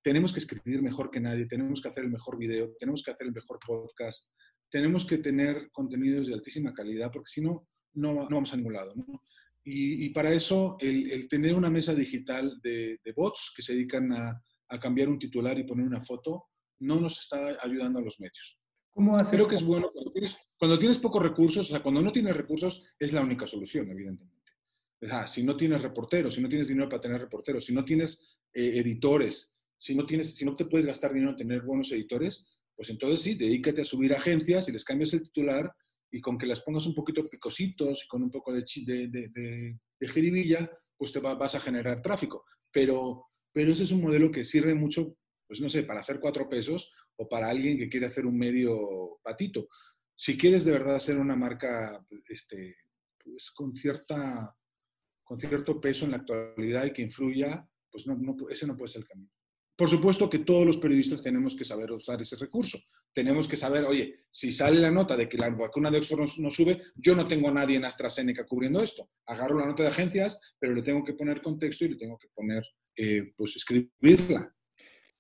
Tenemos que escribir mejor que nadie, tenemos que hacer el mejor video, tenemos que hacer el mejor podcast, tenemos que tener contenidos de altísima calidad, porque si no, no, vamos a ningún lado. y, para eso, el, el, tener una mesa digital de, de bots que se dedican a, a cambiar un titular y poner una foto, no nos está ayudando a los medios. ¿Cómo hacer? Creo que es bueno cuando tienes, cuando tienes pocos recursos, o sea, cuando no tienes recursos, es la única solución, evidentemente. O sea, si no tienes reporteros, si no tienes dinero para tener reporteros, si no tienes eh, editores, si no, tienes, si no te puedes gastar dinero en tener buenos editores, pues entonces sí, dedícate a subir agencias y les cambias el titular y con que las pongas un poquito picositos y con un poco de, de, de, de jeribilla, pues te vas a generar tráfico. Pero, pero ese es un modelo que sirve mucho, pues no sé, para hacer cuatro pesos o para alguien que quiere hacer un medio patito. Si quieres de verdad hacer una marca este, pues con, cierta, con cierto peso en la actualidad y que influya, pues no, no, ese no puede ser el camino. Por supuesto que todos los periodistas tenemos que saber usar ese recurso. Tenemos que saber, oye, si sale la nota de que la vacuna de Oxford no, sube, yo no tengo a nadie en AstraZeneca cubriendo esto. Agarro la nota de agencias, pero le tengo que poner contexto y le tengo que poner, eh, pues, escribirla.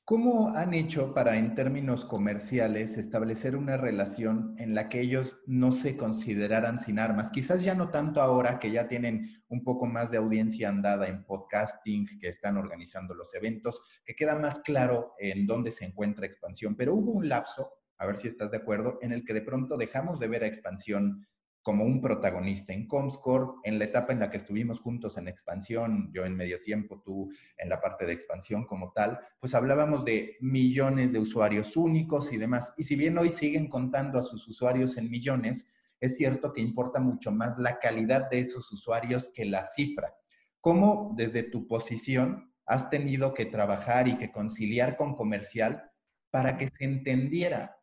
¿Cómo han hecho para, en términos comerciales, establecer una relación en la que ellos no se consideraran sin armas? Quizás ya no tanto ahora que ya tienen un poco más de audiencia andada en podcasting, que están organizando los eventos, que queda más claro en dónde se encuentra expansión, pero hubo un lapso, a ver si estás de acuerdo, en el que de pronto dejamos de ver a expansión como un protagonista en Comscore, en la etapa en la que estuvimos juntos en expansión, yo en medio tiempo, tú en la parte de expansión como tal, pues hablábamos de millones de usuarios únicos y demás. Y si bien hoy siguen contando a sus usuarios en millones, es cierto que importa mucho más la calidad de esos usuarios que la cifra. ¿Cómo desde tu posición has tenido que trabajar y que conciliar con comercial para que se entendiera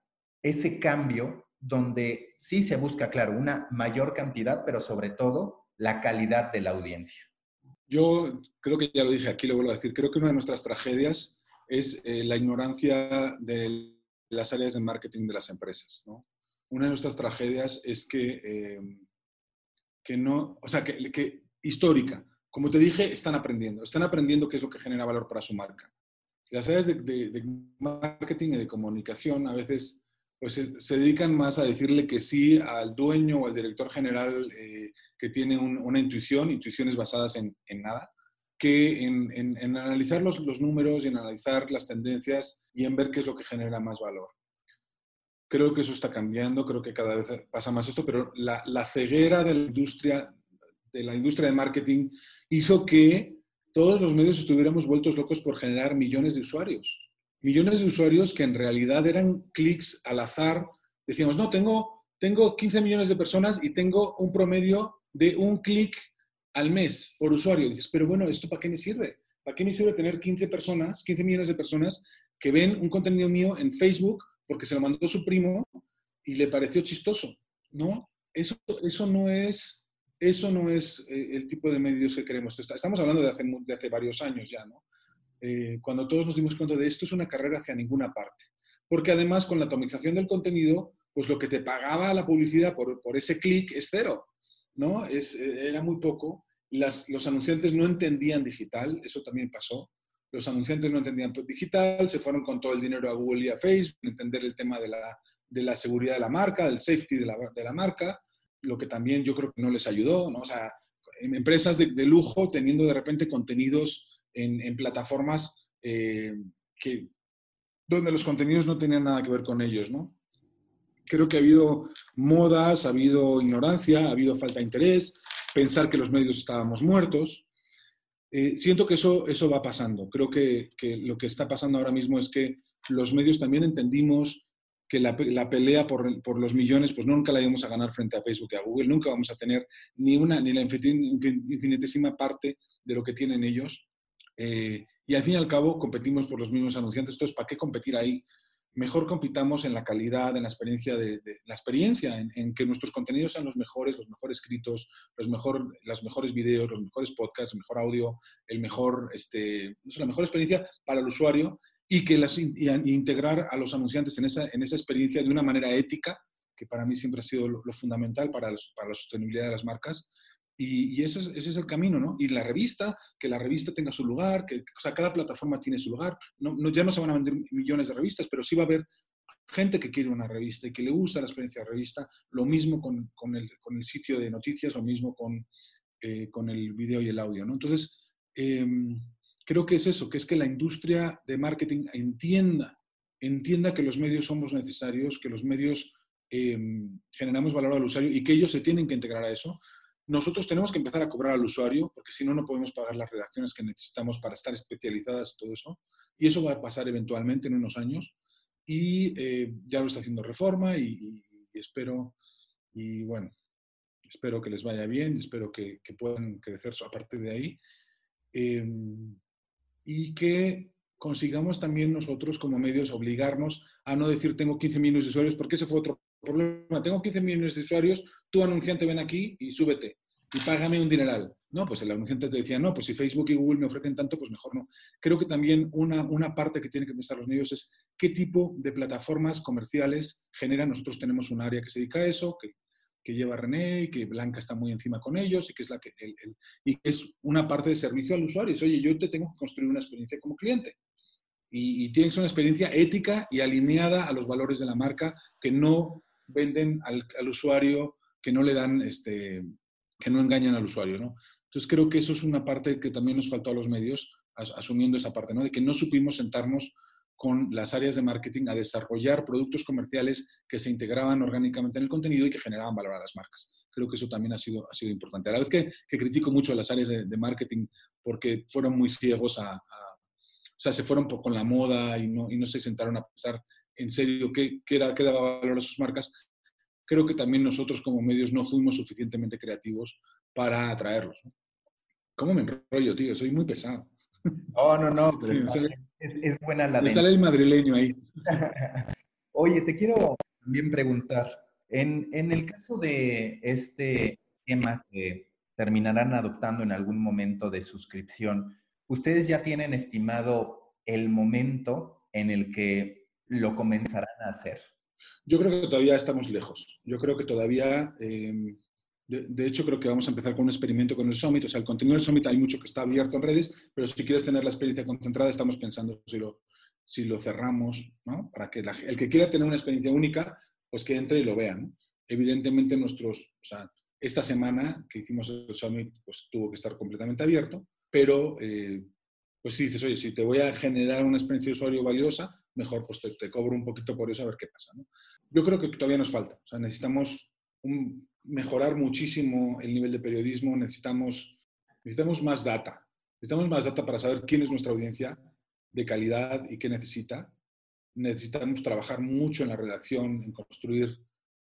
ese cambio donde sí se busca, claro, una mayor cantidad, pero sobre todo la calidad de la audiencia. Yo creo que ya lo dije aquí, lo vuelvo a decir, creo que una de nuestras tragedias es eh, la ignorancia de las áreas de marketing de las empresas. Una de nuestras tragedias es que, eh, que no, o sea, que, que histórica, como te dije, están aprendiendo, están aprendiendo qué es lo que genera valor para su marca. Las áreas de marketing y de comunicación a veces pues se, dedican más a decirle que sí al dueño o al director general eh, que tiene una intuición, intuiciones basadas en, nada, que en, analizar los, números y en analizar las tendencias y en ver qué es lo que genera más valor. Creo que eso está cambiando, creo que cada vez pasa más esto, pero la, ceguera de la industria, de la industria de marketing hizo que todos los medios estuviéramos vueltos locos por generar millones de usuarios millones de usuarios que en realidad eran clics al azar. Decíamos, no, tengo, tengo 15 millones de personas y tengo un promedio de un clic al mes por usuario. dices, pero bueno, ¿esto para qué me sirve? ¿Para qué me sirve tener 15 personas, 15 millones de personas que ven un contenido mío en Facebook porque se lo mandó su primo y le pareció chistoso? ¿No? Eso, eso no es, eso no es eh, el tipo de medios que queremos. Estamos hablando de hace, de hace varios años ya, ¿no? Eh, cuando todos nos dimos cuenta de esto es una carrera hacia ninguna parte. Porque además con la atomización del contenido, pues lo que te pagaba la publicidad por, por ese clic es cero, ¿no? Es, eh, era muy poco. Las, los anunciantes no entendían digital, eso también pasó. Los anunciantes no entendían digital, se fueron con todo el dinero a Google y a Facebook, entender el tema de la, de la seguridad de la marca, del safety de la, de la, marca, lo que también yo creo que no les ayudó, ¿no? O sea, empresas de, de lujo teniendo de repente contenidos en, plataformas eh, que, donde los contenidos no tenían nada que ver con ellos, ¿no? Creo que ha habido modas, ha habido ignorancia, ha habido falta de interés, pensar que los medios estábamos muertos. Eh, siento que eso, eso va pasando. Creo que, que, lo que está pasando ahora mismo es que los medios también entendimos que la, la pelea por, por, los millones, pues nunca la íbamos a ganar frente a Facebook y a Google, nunca vamos a tener ni una, ni la infinitísima parte de lo que tienen ellos. Eh, y al fin y al cabo competimos por los mismos anunciantes. Entonces, ¿para qué competir ahí? Mejor compitamos en la calidad, en la experiencia, la experiencia en, que nuestros contenidos sean los mejores, los mejor escritos, los mejor, los mejores videos, los mejores podcasts, el mejor audio, el mejor, este, la mejor experiencia para el usuario y que las, integrar a los anunciantes en esa, en esa experiencia de una manera ética, que para mí siempre ha sido lo, fundamental para la sostenibilidad de las marcas, y, ese, es, ese, es, el camino, ¿no? Y la revista, que la revista tenga su lugar, que o sea, cada plataforma tiene su lugar. No, no, ya no se van a vender millones de revistas, pero sí va a haber gente que quiere una revista y que le gusta la experiencia de revista. Lo mismo con, con, el, con el, sitio de noticias, lo mismo con, eh, con el video y el audio, ¿no? Entonces, em, creo que es eso, que es que la industria de marketing entienda, entienda que los medios somos necesarios, que los medios em, generamos valor al usuario y que ellos se tienen que integrar a eso nosotros tenemos que empezar a cobrar al usuario, porque si no, no podemos pagar las redacciones que necesitamos para estar especializadas y todo eso. Y eso va a pasar eventualmente en unos años. y eh, ya lo está haciendo Reforma y, espero, y bueno, espero que les vaya bien, espero que, puedan crecer a partir de ahí em, y que consigamos también nosotros como medios obligarnos a no decir tengo 15 millones de usuarios, porque ese fue otro problema. Tengo 15 millones de usuarios, tú anunciante ven aquí y súbete y págame un dineral. No, pues el anunciante te decía, no, pues si Facebook y Google me ofrecen tanto, pues mejor no. Creo que también una, una parte que tienen que pensar los medios es qué tipo de plataformas comerciales generan. Nosotros tenemos un área que se dedica a eso, que, que lleva René y que Blanca está muy encima con ellos y que es la que y es una parte de servicio al usuario. oye, yo te tengo que construir una experiencia como cliente. Y tienes una experiencia ética y alineada a los valores de la marca que no venden al, al usuario, que no le dan este, que no engañan al usuario, ¿no? Entonces creo que eso es una parte que también nos faltó a los medios, asumiendo esa parte, ¿no? De que no supimos sentarnos con las áreas de marketing a desarrollar productos comerciales que se integraban orgánicamente en el contenido y que generaban valor a las marcas. Creo que eso también ha sido, ha sido importante. A la vez que, que critico mucho a las áreas de, marketing porque fueron muy ciegos a, o sea, se fueron con la moda y no, y no se sentaron a pensar en serio qué, qué, era, qué daba valor a sus marcas, creo que también nosotros como medios no fuimos suficientemente creativos para atraerlos. ¿Cómo me enrollo, tío? Soy muy pesado. No, no, no. es, buena la... Me sale el madrileño ahí. Oye, te quiero también preguntar, en, en el caso de este tema que terminarán adoptando en algún momento de suscripción, ¿ustedes ya tienen estimado el momento en el que lo comenzarán a hacer? Yo creo que todavía estamos lejos. Yo creo que todavía, em, de, hecho, creo que vamos a empezar con un experimento con el Summit. O sea, el contenido del Summit hay mucho que está abierto en redes, pero si quieres tener la experiencia concentrada, estamos pensando si lo, si lo cerramos, ¿no? Para que el que quiera tener una experiencia única, pues que entre y lo vea, Evidentemente, nuestros, o sea, esta semana que hicimos el Summit, pues tuvo que estar completamente abierto, pero eh, pues si dices, oye, si te voy a generar una experiencia de usuario valiosa, mejor pues te, cobro un poquito por eso a ver qué pasa. Yo creo que todavía nos falta. O sea, necesitamos mejorar muchísimo el nivel de periodismo, necesitamos, necesitamos más data. Necesitamos más data para saber quién es nuestra audiencia de calidad y qué necesita. Necesitamos trabajar mucho en la redacción, en construir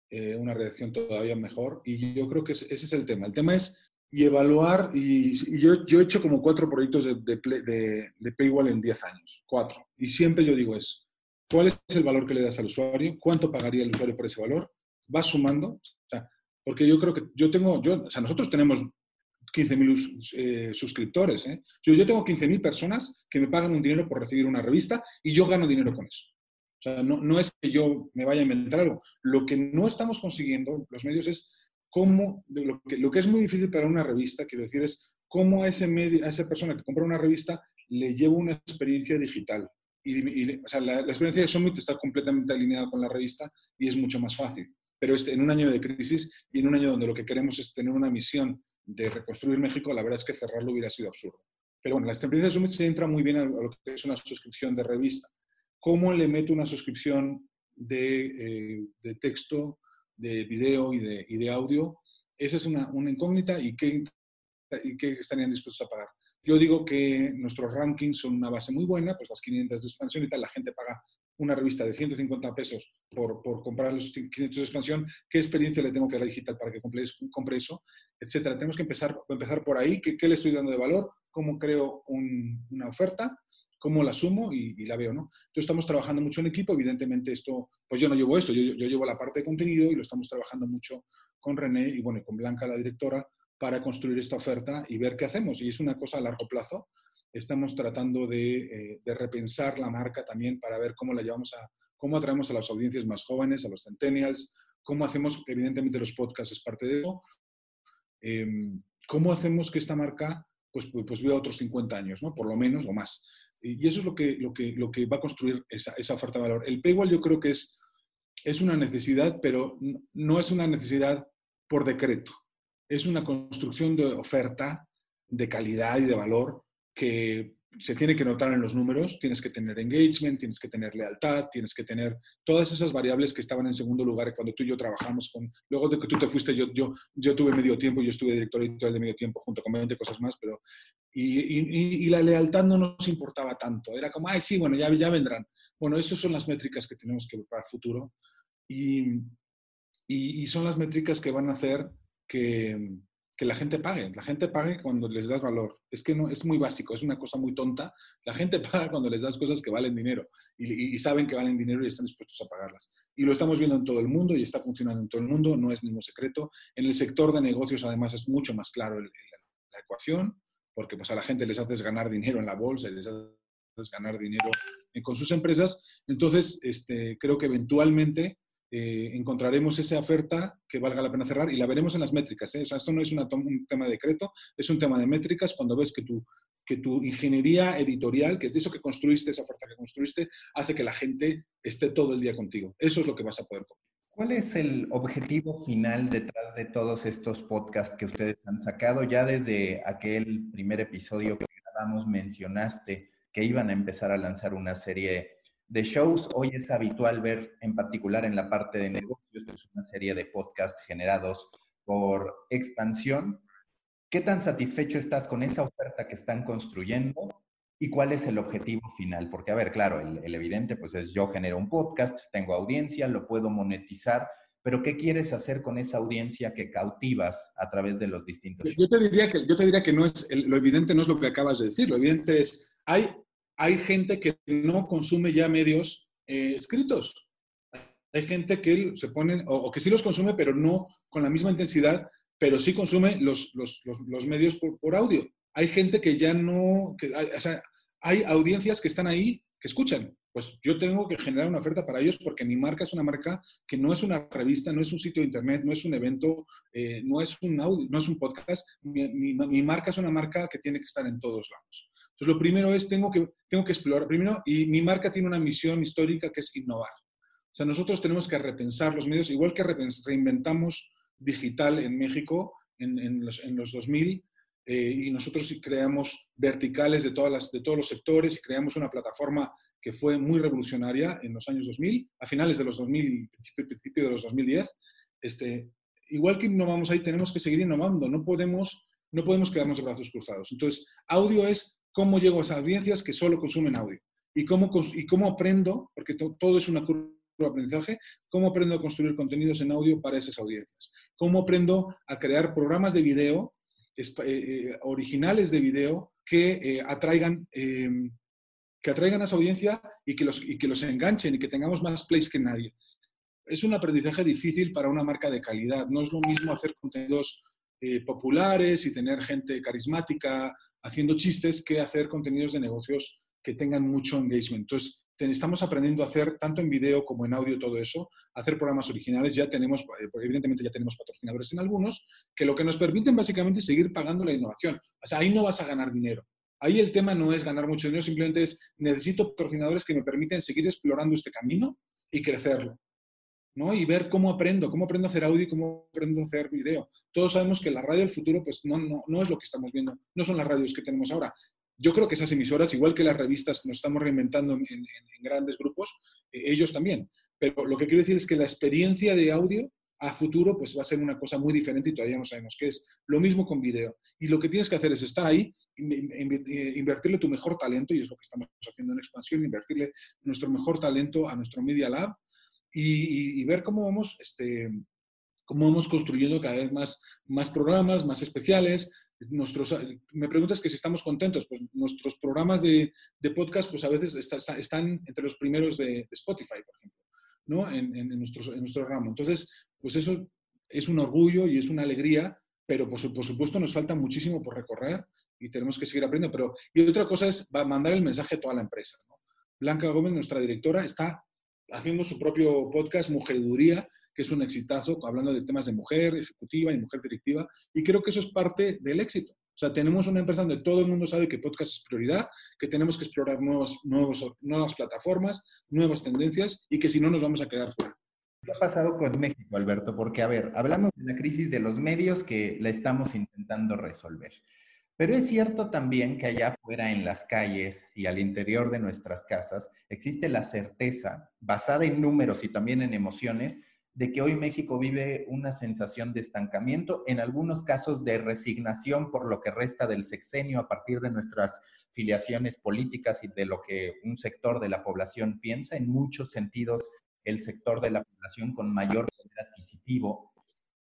eh, una redacción todavía mejor. Y yo creo que ese es el tema. El tema es y evaluar, y, yo, yo, he hecho como cuatro proyectos de, de, de, Paywall en 10 años, cuatro. Y siempre yo digo es, ¿cuál es el valor que le das al usuario? ¿Cuánto pagaría el usuario por ese valor? Va sumando, o sea, porque yo creo que yo tengo, yo, o sea, nosotros tenemos 15.000 eh, suscriptores. ¿eh? Yo, yo tengo 15.000 personas que me pagan un dinero por recibir una revista y yo gano dinero con eso. O sea, no, no es que yo me vaya a inventar algo. Lo que no estamos consiguiendo los medios es cómo, lo que, es muy difícil para una revista, quiero decir, es cómo a, ese a esa persona que compra una revista le lleva una experiencia digital. Y, o sea, la, experiencia de Summit está completamente alineada con la revista y es mucho más fácil. Pero este, en un año de crisis y en un año donde lo que queremos es tener una misión de reconstruir México, la verdad es que cerrarlo hubiera sido absurdo. Pero bueno, la experiencia de Summit se entra muy bien a lo que es una suscripción de revista. ¿Cómo le meto una suscripción de, eh, de texto de video y de, y de audio, esa es una, una incógnita y qué, y qué estarían dispuestos a pagar. Yo digo que nuestros rankings son una base muy buena, pues las 500 de expansión y tal, la gente paga una revista de 150 pesos por, por comprar los 500 de expansión, ¿qué experiencia le tengo que dar a digital para que compre, compre eso? Etcétera. Tenemos que empezar, empezar por ahí, ¿qué, ¿qué, le estoy dando de valor? ¿Cómo creo una oferta? Cómo la sumo y, la veo, ¿no? Entonces estamos trabajando mucho en equipo, evidentemente esto, pues yo no llevo esto, yo, llevo la parte de contenido y lo estamos trabajando mucho con René y bueno, con Blanca, la directora, para construir esta oferta y ver qué hacemos. Y es una cosa a largo plazo. Estamos tratando de, eh, de repensar la marca también para ver cómo la llevamos a, cómo atraemos a las audiencias más jóvenes, a los centennials, cómo hacemos, evidentemente los podcasts es parte de eso, em, cómo hacemos que esta marca pues, pues viva otros 50 años, ¿no? Por lo menos o más. Y eso es lo que, lo que, lo que va a construir esa, esa oferta de valor. El paywall yo creo que es, es una necesidad, pero no es una necesidad por decreto. Es una construcción de oferta de calidad y de valor que se tiene que notar en los números, tienes que tener engagement, tienes que tener lealtad, tienes que tener todas esas variables que estaban en segundo lugar cuando tú y yo trabajamos con, luego de que tú te fuiste, yo, yo, yo tuve medio tiempo, yo estuve director editorial de medio tiempo junto con 20 cosas más, pero, y, y, y, la lealtad no nos importaba tanto, era como, ay, sí, bueno, ya, ya vendrán. Bueno, esas son las métricas que tenemos que ver para el futuro y, y, son las métricas que van a hacer que, que, la gente pague. La gente pague cuando les das valor. Es que no, es muy básico, es una cosa muy tonta. La gente paga cuando les das cosas que valen dinero y, saben que valen dinero y están dispuestos a pagarlas. Y lo estamos viendo en todo el mundo y está funcionando en todo el mundo, no es ningún secreto. En el sector de negocios, además, es mucho más claro la ecuación, porque pues, a la gente les haces ganar dinero en la bolsa les haces ganar dinero con sus empresas. Entonces, este, creo que eventualmente eh, encontraremos esa oferta que valga la pena cerrar y la veremos en las métricas. ¿eh? O sea, esto no es un tema de decreto, es un tema de métricas. Cuando ves que tu, que tu ingeniería editorial, que eso que construiste, esa oferta que construiste, hace que la gente esté todo el día contigo. Eso es lo que vas a poder ¿Cuál es el objetivo final detrás de todos estos podcasts que ustedes han sacado? Ya desde aquel primer episodio que grabamos mencionaste que iban a empezar a lanzar una serie de shows. Hoy es habitual ver, en particular en la parte de negocios, pues una serie de podcasts generados por expansión. ¿Qué tan satisfecho estás con esa oferta que están construyendo? ¿Y cuál es el objetivo final? Porque, a ver, claro, el, evidente pues es yo genero un podcast, tengo audiencia, lo puedo monetizar, pero ¿qué quieres hacer con esa audiencia que cautivas a través de los distintos? Yo te diría que, yo te diría que no es, lo evidente no es lo que acabas de decir, lo evidente es, hay, hay gente que no consume ya medios eh, escritos. Hay gente que se pone, o, que sí los consume, pero no con la misma intensidad, pero sí consume los, los, los, medios por, por audio hay gente que ya no, que, o sea, hay audiencias que están ahí que escuchan. Pues yo tengo que generar una oferta para ellos porque mi marca es una marca que no es una revista, no es un sitio de internet, no es un evento, eh, no es un audio, no es un podcast. Mi, marca es una marca que tiene que estar en todos lados. Entonces, lo primero es, tengo que, tengo que explorar, primero, y mi marca tiene una misión histórica que es innovar. O sea, nosotros tenemos que repensar los medios, igual que reinventamos digital en México en, los, en los 2000, eh, y nosotros creamos verticales de, todas las, de todos los sectores y creamos una plataforma que fue muy revolucionaria en los años 2000, a finales de los 2000 y principio, principio de los 2010. Este, igual que innovamos ahí, tenemos que seguir innovando, no podemos, no podemos quedarnos de brazos cruzados. Entonces, audio es cómo llego a esas audiencias que solo consumen audio y cómo, y cómo aprendo, porque todo es una curva de aprendizaje, cómo aprendo a construir contenidos en audio para esas audiencias, cómo aprendo a crear programas de video eh, eh, originales de video que eh, atraigan que atraigan a esa audiencia y que, los, y que los enganchen y que tengamos más plays que nadie. Es un aprendizaje difícil para una marca de calidad. No es lo mismo hacer contenidos populares y tener gente carismática haciendo chistes que hacer contenidos de negocios que tengan mucho engagement. Entonces, estamos aprendiendo a hacer, tanto en video como en audio, todo eso, hacer programas originales. Ya tenemos, eh, evidentemente ya tenemos patrocinadores en algunos, que lo que nos permiten básicamente es seguir pagando la innovación. O sea, ahí no vas a ganar dinero. Ahí el tema no es ganar mucho dinero, simplemente es necesito patrocinadores que me permiten seguir explorando este camino y crecerlo. ¿no? Y ver cómo aprendo, cómo aprendo a hacer audio cómo aprendo a hacer video. Todos sabemos que la radio del futuro pues no, no, no es lo que estamos viendo, no son las radios que tenemos ahora yo creo que esas emisoras, igual que las revistas, nos estamos reinventando en, grandes grupos, eh, ellos también. Pero lo que quiero decir es que la experiencia de audio a futuro pues va a ser una cosa muy diferente y todavía no sabemos qué es. Lo mismo con video. Y lo que tienes que hacer es estar ahí, eh, invertirle tu mejor talento, y es lo que estamos haciendo en expansión, invertirle nuestro mejor talento a nuestro Media Lab y, ver cómo vamos, este, cómo vamos construyendo cada vez más, más programas, más especiales, nuestros, me preguntas que si estamos contentos, pues nuestros programas de, de podcast pues a veces están entre los primeros de, Spotify, por ejemplo, ¿no? En, en, nuestro, en nuestro ramo. Entonces, pues eso es un orgullo y es una alegría, pero por, por supuesto nos falta muchísimo por recorrer y tenemos que seguir aprendiendo. Pero, y otra cosa es mandar el mensaje a toda la empresa. Blanca Gómez, nuestra directora, está haciendo su propio podcast, Mujeduría, que es un exitazo, hablando de temas de mujer ejecutiva y mujer directiva, y creo que eso es parte del éxito. O sea, tenemos una empresa donde todo el mundo sabe que podcast es prioridad, que tenemos que explorar nuevos, nuevos, nuevas plataformas, nuevas tendencias y que si no nos vamos a quedar fuera. ¿Qué ha pasado con México, Alberto? Porque, a ver, hablamos de la crisis de los medios que la estamos intentando resolver. Pero es cierto también que allá afuera en las calles y al interior de nuestras casas existe la certeza, basada en números y también en emociones, de que hoy México vive una sensación de estancamiento, en algunos casos de resignación por lo que resta del sexenio a partir de nuestras filiaciones políticas y de lo que un sector de la población piensa, en muchos sentidos el sector de la población con mayor poder adquisitivo.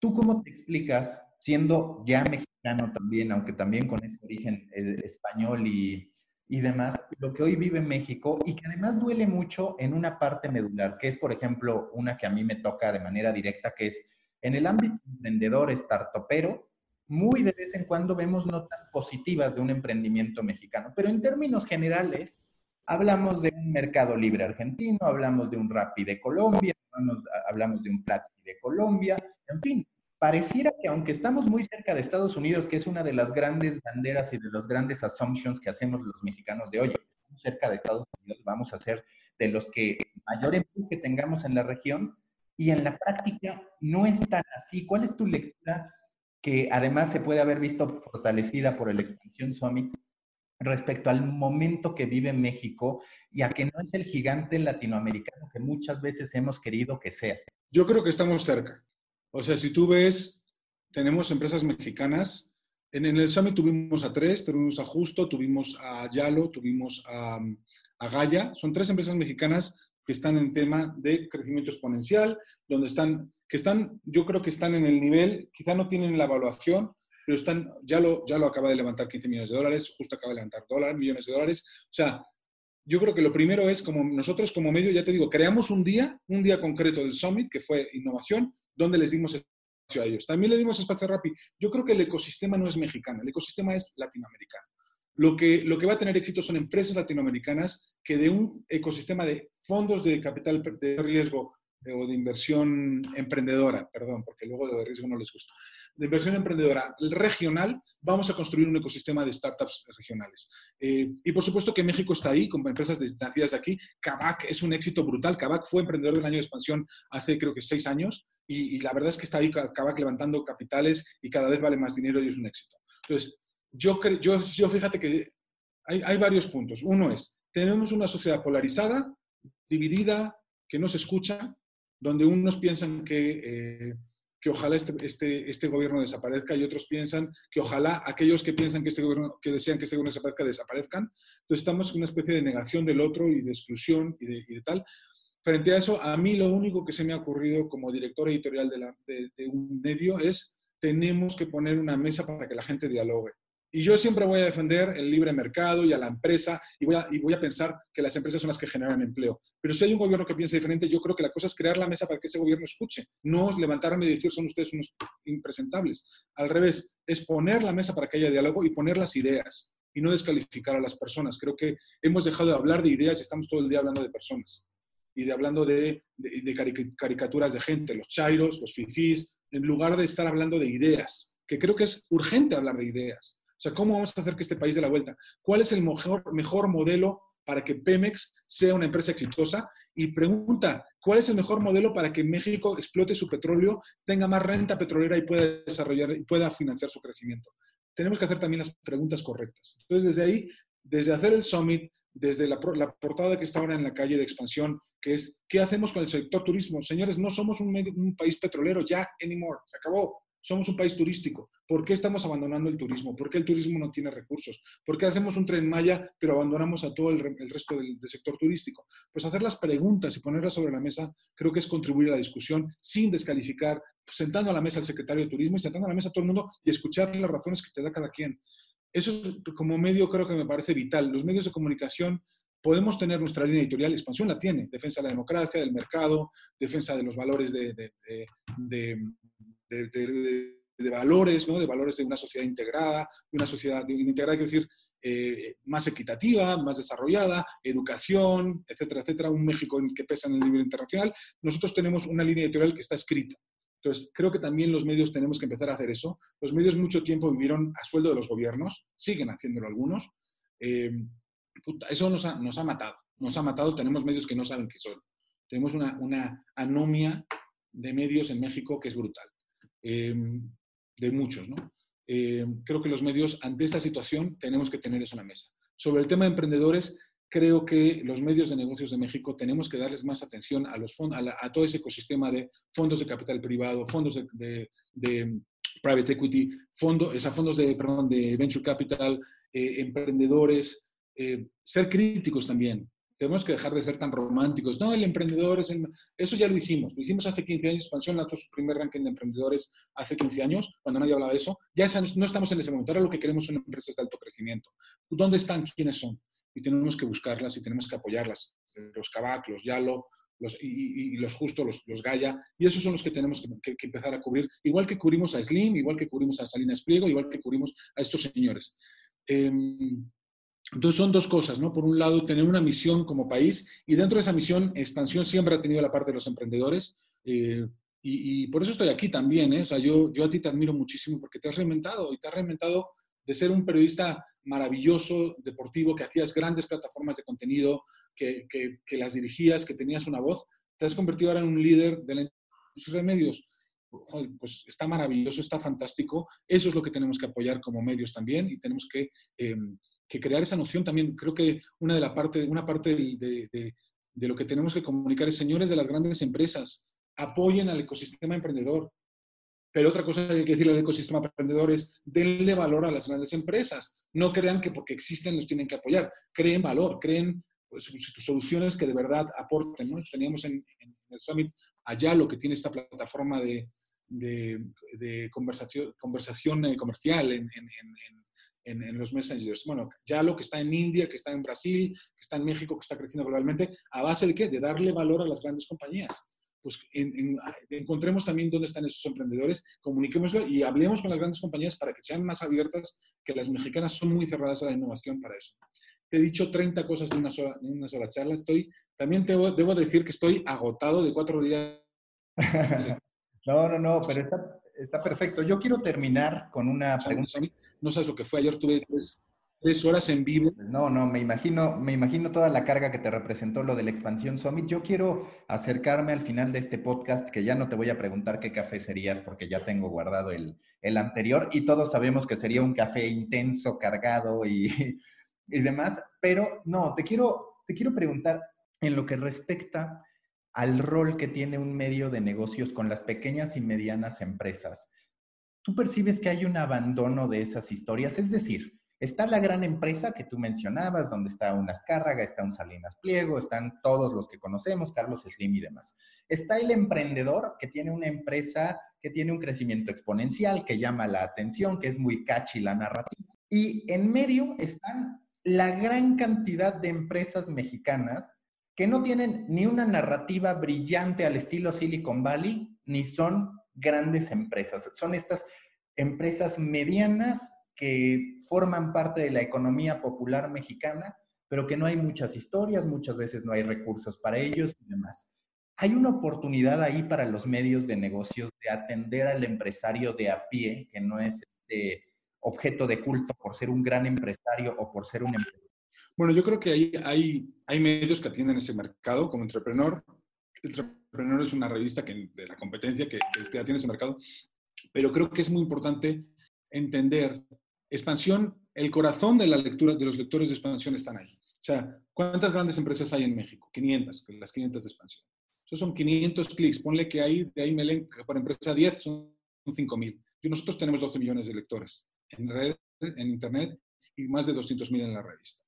¿Tú cómo te explicas, siendo ya mexicano también, aunque también con ese origen eh, español y, y demás, lo que hoy vive México y que además duele mucho en una parte medular, que es, por ejemplo, una que a mí me toca de manera directa, que es en el ámbito emprendedor, startupero, muy de vez en cuando vemos notas positivas de un emprendimiento mexicano, pero en términos generales, hablamos de un mercado libre argentino, hablamos de un Rappi de Colombia, hablamos, hablamos de un Platzi de Colombia, en fin, pareciera que aunque estamos muy cerca de Estados Unidos, que es una de las grandes banderas y de los grandes assumptions que hacemos los mexicanos de, oye, estamos cerca de Estados Unidos, vamos a ser de los que mayor empuje tengamos en la región, y en la práctica no es tan así. ¿Cuál es tu lectura que además se puede haber visto fortalecida por el Expansión Summit respecto al momento que vive México y a que no es el gigante latinoamericano que muchas veces hemos querido que sea? Yo creo que estamos cerca. O sea, si tú ves, tenemos empresas mexicanas. En, el Summit tuvimos a tres, tuvimos a Justo, tuvimos a Yalo, tuvimos a, a Gaia. Son tres empresas mexicanas que están en tema de crecimiento exponencial, donde están, que están, yo creo que están en el nivel, quizá no tienen la evaluación, pero están, ya lo, ya lo acaba de levantar 15 millones de dólares, justo acaba de levantar millones de dólares. O sea, yo creo que lo primero es, como nosotros como medio, ya te digo, creamos un día, un día concreto del Summit, que fue innovación, donde les dimos espacio a ellos. También le dimos espacio a. Yo creo que el ecosistema no es mexicano, el ecosistema es latinoamericano. Lo que, lo que va a tener éxito son empresas latinoamericanas que de un ecosistema de fondos de capital de riesgo o de inversión emprendedora, perdón, porque luego de riesgo no les gusta, de inversión emprendedora regional, vamos a construir un ecosistema de startups regionales. Eh, y por supuesto que México está ahí, con empresas nacidas aquí. Kavak es un éxito brutal. Kavak fue emprendedor del año de expansión hace creo que seis años y, la verdad es que está ahí Kavak levantando capitales y cada vez vale más dinero y es un éxito. Entonces, yo, yo, yo fíjate que hay, hay varios puntos. Uno es, tenemos una sociedad polarizada, dividida, que no se escucha, donde unos piensan que, eh, que ojalá este, este, este, gobierno desaparezca y otros piensan que ojalá aquellos que piensan que este gobierno, que desean que este gobierno desaparezca, desaparezcan. Entonces estamos en una especie de negación del otro y de exclusión y de, tal. Frente a eso, a mí lo único que se me ha ocurrido como director editorial de, de un medio es tenemos que poner una mesa para que la gente dialogue. Y yo siempre voy a defender el libre mercado y a la empresa y voy a, y voy a pensar que las empresas son las que generan empleo. Pero si hay un gobierno que piensa diferente, yo creo que la cosa es crear la mesa para que ese gobierno escuche, no levantarme y decir son ustedes unos impresentables. Al revés, es poner la mesa para que haya diálogo y poner las ideas y no descalificar a las personas. Creo que hemos dejado de hablar de ideas y estamos todo el día hablando de personas y de hablando de, de, de caricaturas de gente, los chairos, los fifís, en lugar de estar hablando de ideas, que creo que es urgente hablar de ideas. O sea, ¿cómo vamos a hacer que este país dé la vuelta? ¿Cuál es el mejor, mejor modelo para que Pemex sea una empresa exitosa? Y pregunta, ¿cuál es el mejor modelo para que México explote su petróleo, tenga más renta petrolera y pueda desarrollar y pueda financiar su crecimiento? Tenemos que hacer también las preguntas correctas. Entonces, desde ahí, desde hacer el summit, desde la, portada que está ahora en la calle de expansión, que es, ¿qué hacemos con el sector turismo? Señores, no somos un, un país petrolero ya anymore, se acabó. Somos un país turístico. ¿Por qué estamos abandonando el turismo? ¿Por qué el turismo no tiene recursos? ¿Por qué hacemos un tren Maya, pero abandonamos a todo el, resto del, sector turístico? Pues hacer las preguntas y ponerlas sobre la mesa creo que es contribuir a la discusión sin descalificar, sentando a la mesa al secretario de turismo y sentando a la mesa a todo el mundo y escuchar las razones que te da cada quien. Eso como medio creo que me parece vital. Los medios de comunicación podemos tener nuestra línea editorial, expansión la tiene, defensa de la democracia, del mercado, defensa de los valores de, de, de, de, valores, ¿no? de valores de una sociedad integrada, de una sociedad integrada, quiero decir, eh, más equitativa, más desarrollada, educación, etcétera, etcétera, un México que pesa en el nivel internacional. Nosotros tenemos una línea editorial que está escrita. Entonces, creo que también los medios tenemos que empezar a hacer eso. Los medios mucho tiempo vivieron a sueldo de los gobiernos, siguen haciéndolo algunos. Eh, puta, eso nos ha, nos ha matado, nos ha matado. Tenemos medios que no saben qué son. Tenemos una, una anomia de medios en México que es brutal eh, de muchos, ¿no? Eh, creo que los medios, ante esta situación, tenemos que tener eso en la mesa. Sobre el tema de emprendedores, creo que los medios de negocios de México tenemos que darles más atención a, los a, todo ese ecosistema de fondos de capital privado, fondos de, private equity, fondo, fondos de, perdón, de venture capital, eh, emprendedores, eh, ser críticos también. Tenemos que dejar de ser tan románticos. No, el emprendedor es. Eso ya lo hicimos. Lo hicimos hace 15 años. Expansión lanzó su primer ranking de emprendedores hace 15 años, cuando nadie hablaba de eso. Ya no estamos en ese momento. Ahora lo que queremos son empresas de alto crecimiento. ¿Dónde están? ¿Quiénes son? Y tenemos que buscarlas y tenemos que apoyarlas. Los Kavak, los Yalo, los, y, los Justo, los, los Gaya. Y esos son los que tenemos que, empezar a cubrir. Igual que cubrimos a Slim, igual que cubrimos a Salinas Pliego, igual que cubrimos a estos señores. Em, entonces son dos cosas, ¿no? Por un lado, tener una misión como país y dentro de esa misión, expansión siempre ha tenido la parte de los emprendedores eh, y, por eso estoy aquí también, ¿eh? O sea, yo, yo a ti te admiro muchísimo porque te has reinventado y te has reinventado de ser un periodista maravilloso, deportivo, que hacías grandes plataformas de contenido, que, que, las dirigías, que tenías una voz, te has convertido ahora en un líder de la industria de medios. Pues está maravilloso, está fantástico. Eso es lo que tenemos que apoyar como medios también y tenemos que... Em, que crear esa noción también, creo que una de la parte, una parte de, de, lo que tenemos que comunicar es, señores de las grandes empresas, apoyen al ecosistema emprendedor. Pero otra cosa que hay que decirle al ecosistema emprendedor es, denle valor a las grandes empresas. No crean que porque existen los tienen que apoyar. Creen valor, creen pues, soluciones que de verdad aporten. ¿no? Teníamos en, el Summit allá lo que tiene esta plataforma de, de, conversación, conversación eh, comercial en, los messengers. Bueno, ya lo que está en India, que está en Brasil, que está en México, que está creciendo globalmente, ¿a base de qué? De darle valor a las grandes compañías. Pues encontremos también dónde están esos emprendedores, comuniquémoslo y hablemos con las grandes compañías para que sean más abiertas, que las mexicanas son muy cerradas a la innovación para eso. Te he dicho 30 cosas de una sola, de una sola charla. Estoy, también debo, debo decir que estoy agotado de cuatro días. no, no, no, pero está, está perfecto. Yo quiero terminar con una pregunta. No sabes lo que fue. Ayer tuve tres, horas en vivo. Pues no, no, me imagino, me imagino toda la carga que te representó lo de la expansión Summit. Yo quiero acercarme al final de este podcast, que ya no te voy a preguntar qué café serías, porque ya tengo guardado el, el anterior y todos sabemos que sería un café intenso, cargado y, y demás. Pero no, te quiero, te quiero preguntar en lo que respecta al rol que tiene un medio de negocios con las pequeñas y medianas empresas, ¿tú percibes que hay un abandono de esas historias? Es decir, está la gran empresa que tú mencionabas, donde está un Azcárraga, está un Salinas Pliego, están todos los que conocemos, Carlos Slim y demás. Está el emprendedor que tiene una empresa que tiene un crecimiento exponencial, que llama la atención, que es muy catchy la narrativa. Y en medio están la gran cantidad de empresas mexicanas que no tienen ni una narrativa brillante al estilo Silicon Valley, ni son grandes empresas. Son estas empresas medianas que forman parte de la economía popular mexicana, pero que no hay muchas historias, muchas veces no hay recursos para ellos y demás. Hay una oportunidad ahí para los medios de negocios de atender al empresario de a pie, que no es este objeto de culto por ser un gran empresario o por ser un empresario bueno, yo creo que hay, hay, hay medios que atienden ese mercado, como Entrepreneur. Entrepreneur es una revista que, de la competencia que, que atiende ese mercado, pero creo que es muy importante entender expansión, el corazón de la lectura de los lectores de expansión están ahí. O sea, ¿cuántas grandes empresas hay en México? 500, las 500 de expansión. Esos son 500 clics. Ponle que hay, de ahí me leen por empresa 10, son 5.000. Y nosotros tenemos 12 millones de lectores en red, en internet y más de 200.000 en la revista.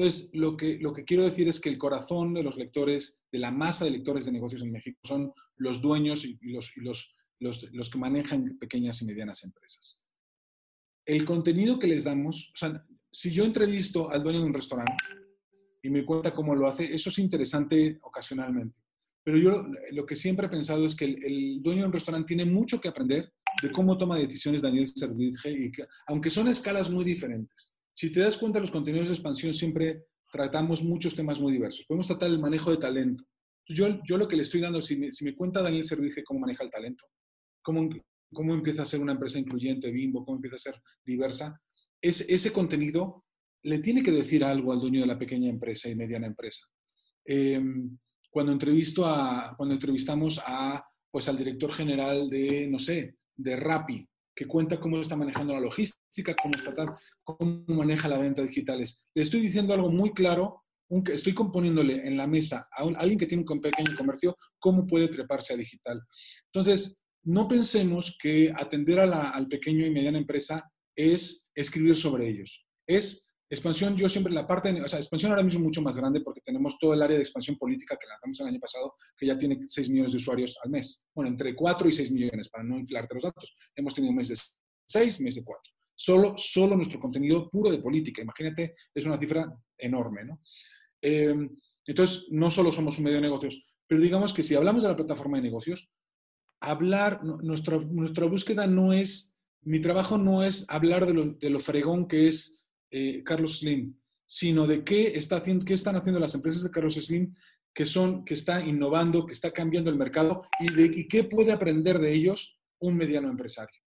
Entonces, lo que, lo que quiero decir es que el corazón de los lectores, de la masa de lectores de negocios en México, son los dueños y los, los, los, los que manejan pequeñas y medianas empresas. El contenido que les damos, o sea, si yo entrevisto al dueño de un restaurante y me cuenta cómo lo hace, eso es interesante ocasionalmente. Pero yo lo que siempre he pensado es que el, dueño de un restaurante tiene mucho que aprender de cómo toma decisiones Daniel y que, aunque son escalas muy diferentes. Si te das cuenta, los contenidos de expansión siempre tratamos muchos temas muy diversos. Podemos tratar el manejo de talento. Yo, yo lo que le estoy dando, si me, si me cuenta Daniel Servige cómo maneja el talento, cómo, cómo empieza a ser una empresa incluyente, bimbo, cómo empieza a ser diversa, es, ese contenido le tiene que decir algo al dueño de la pequeña empresa y mediana empresa. Em, cuando, entrevisto a, cuando entrevistamos a, pues, al director general de, no sé, de Rappi, que cuenta cómo está manejando la logística, cómo, está cómo maneja la venta digitales. Le estoy diciendo algo muy claro estoy componiéndole en la mesa a, alguien que tiene un pequeño comercio cómo puede treparse a digital. Entonces, no pensemos que atender a la, al pequeño y mediana empresa es escribir sobre ellos. Es expansión, yo siempre la parte, o sea, expansión ahora mismo mucho más grande porque tenemos todo el área de expansión política que lanzamos el año pasado, que ya tiene 6 millones de usuarios al mes. Bueno, entre 4 y 6 millones, para no inflarte los datos. Hemos tenido un mes de 6, mes de 4. Solo, solo nuestro contenido puro de política. Imagínate, es una cifra enorme, ¿no? Eh, entonces, no solo somos un medio de negocios, pero digamos que si hablamos de la plataforma de negocios, hablar, nuestra, nuestra búsqueda no es, mi trabajo no es hablar de lo, de lo fregón que es eh, Carlos Slim, sino de qué, está haciendo, qué están haciendo las empresas de Carlos Slim que son, que está innovando, que está cambiando el mercado y, de, y qué puede aprender de ellos un mediano empresario.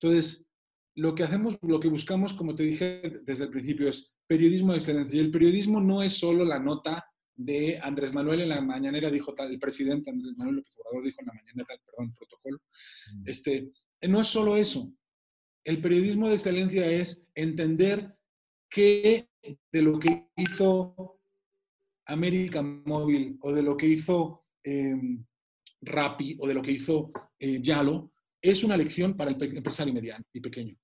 Entonces, lo que hacemos, lo que buscamos, como te dije desde el principio, es periodismo de excelencia. Y el periodismo no es solo la nota de Andrés Manuel en la mañanera, dijo tal, el presidente Andrés Manuel López Obrador dijo en la mañanera tal, perdón, protocolo. Mm. Este, no es solo eso. El periodismo de excelencia es entender que de lo que hizo América Móvil o de lo que hizo eh, Rappi o de lo que hizo eh, Yalo es una lección para el empresario mediano y pequeño.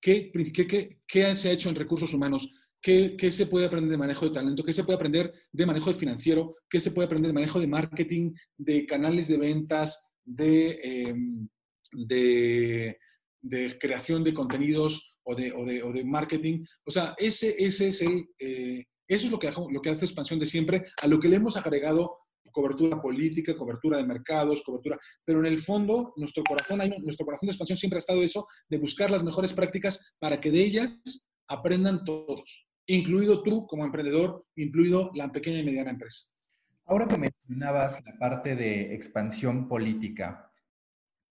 ¿Qué, qué, qué se ha hecho en recursos humanos? ¿Qué, ¿Qué, se puede aprender de manejo de talento? ¿Qué se puede aprender de manejo de financiero? ¿Qué se puede aprender de manejo de marketing, de canales de ventas, de, em, de, de, creación de contenidos o de, o de, o de, marketing? O sea, ese, ese es el, eh, eso es lo que, lo que hace expansión de siempre, a lo que le hemos agregado cobertura política, cobertura de mercados, cobertura, pero en el fondo nuestro corazón, nuestro corazón de expansión siempre ha estado eso, de buscar las mejores prácticas para que de ellas aprendan todos, incluido tú como emprendedor, incluido la pequeña y mediana empresa. Ahora que mencionabas la parte de expansión política,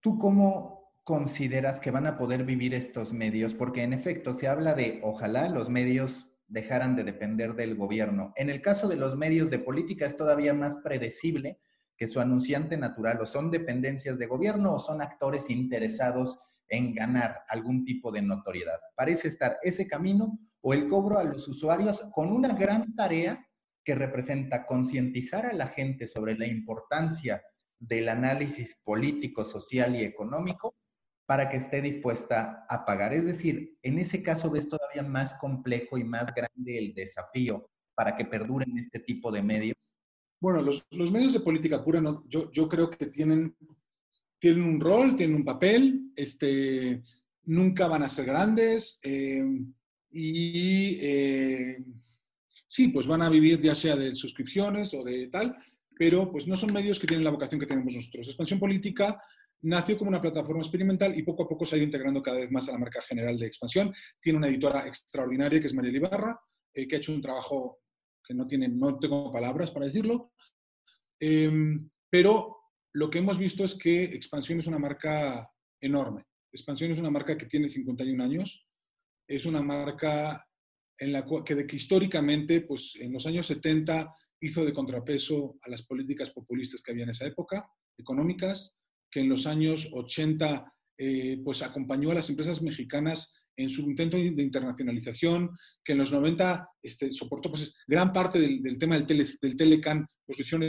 ¿tú cómo consideras que van a poder vivir estos medios? Porque en efecto se habla de ojalá los medios dejaran de depender del gobierno. En el caso de los medios de política es todavía más predecible que su anunciante natural o son dependencias de gobierno o son actores interesados en ganar algún tipo de notoriedad. Parece estar ese camino o el cobro a los usuarios con una gran tarea que representa concientizar a la gente sobre la importancia del análisis político, social y económico para que esté dispuesta a pagar. Es decir, en ese caso ves todavía más complejo y más grande el desafío para que perduren este tipo de medios. Bueno, los, medios de política pura, no, yo, yo creo que tienen, tienen un rol, tienen un papel, este, nunca van a ser grandes eh, y eh, sí, pues van a vivir ya sea de suscripciones o de tal, pero pues no son medios que tienen la vocación que tenemos nosotros. Expansión política nació como una plataforma experimental y poco a poco se ha ido integrando cada vez más a la marca general de expansión. Tiene una editora extraordinaria que es María Ibarra, eh, que ha hecho un trabajo que no tiene, no tengo palabras para decirlo. Em, pero lo que hemos visto es que Expansión es una marca enorme. Expansión es una marca que tiene 51 años. Es una marca en la que, que históricamente, pues en los años 70 hizo de contrapeso a las políticas populistas que había en esa época, económicas que en los años 80 eh, pues acompañó a las empresas mexicanas en su intento de internacionalización, que en los 90 este, soportó pues, gran parte del, tema del, tele, del Telecan, posición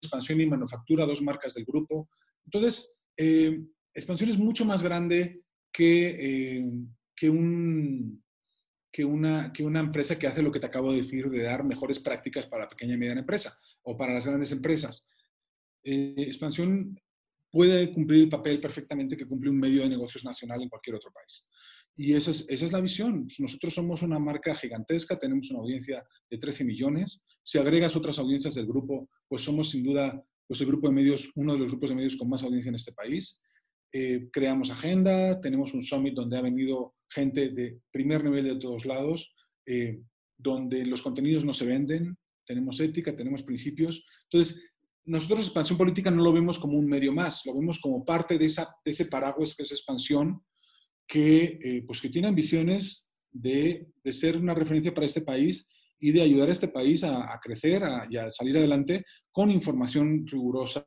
expansión y manufactura, dos marcas del grupo. Entonces, eh, expansión es mucho más grande que, eh, que, un, que, una, que una empresa que hace lo que te acabo de decir, de dar mejores prácticas para la pequeña y mediana empresa o para las grandes empresas. expansión puede cumplir el papel perfectamente que cumple un medio de negocios nacional en cualquier otro país. Y esa es, esa es la visión. Nosotros somos una marca gigantesca, tenemos una audiencia de 13 millones. Si agregas otras audiencias del grupo, pues somos sin duda pues el grupo de medios, uno de los grupos de medios con más audiencia en este país. Eh, creamos agenda, tenemos un summit donde ha venido gente de primer nivel de todos lados, eh, donde los contenidos no se venden, tenemos ética, tenemos principios. Entonces, nosotros expansión política no lo vemos como un medio más, lo vemos como parte de, ese paraguas que es expansión, que, eh, pues que tiene ambiciones de, ser una referencia para este país y de ayudar a este país a, crecer a, y a salir adelante con información rigurosa,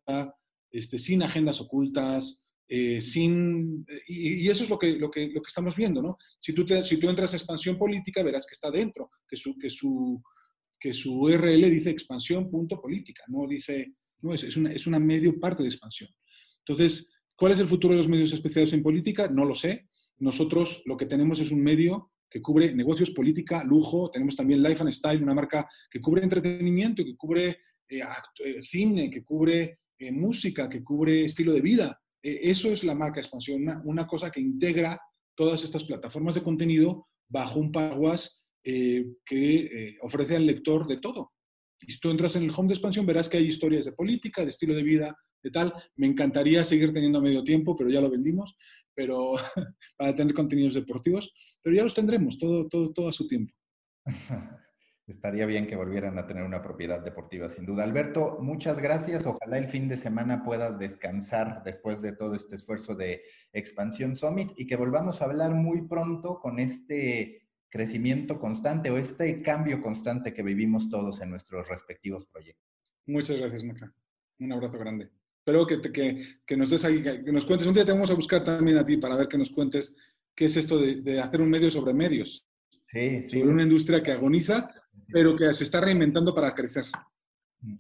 este, sin agendas ocultas, eh, sin, y, eso es lo que, lo, que, lo que estamos viendo, ¿no? Si tú, te, si tú entras a expansión política, verás que está dentro, que su, que su que su URL dice expansión punto política, no dice, no, es, una, medio parte de expansión. Entonces, ¿cuál es el futuro de los medios especializados en política? No lo sé. Nosotros lo que tenemos es un medio que cubre negocios, política, lujo. Tenemos también Life and Style, una marca que cubre entretenimiento, que cubre eh, eh, cine, que cubre eh, música, que cubre estilo de vida. eso es la marca expansión, una, cosa que integra todas estas plataformas de contenido bajo un paraguas que ofrece al lector de todo. Y si tú entras en el home de expansión, verás que hay historias de política, de estilo de vida, de tal. Me encantaría seguir teniendo medio tiempo, pero ya lo vendimos, pero para tener contenidos deportivos, pero ya los tendremos, todo, todo, todo a su tiempo. Estaría bien que volvieran a tener una propiedad deportiva, sin duda. Alberto, muchas gracias. Ojalá el fin de semana puedas descansar después de todo este esfuerzo de Expansión Summit y que volvamos a hablar muy pronto con este crecimiento constante o este cambio constante que vivimos todos en nuestros respectivos proyectos. Muchas gracias, Maca. Un abrazo grande. Espero que, que, que nos des ahí, que nos cuentes. Un día te vamos a buscar también a ti para ver que nos cuentes qué es esto de, de hacer un medio sobre medios. Sí, sí. Sobre una industria que agoniza, pero que se está reinventando para crecer.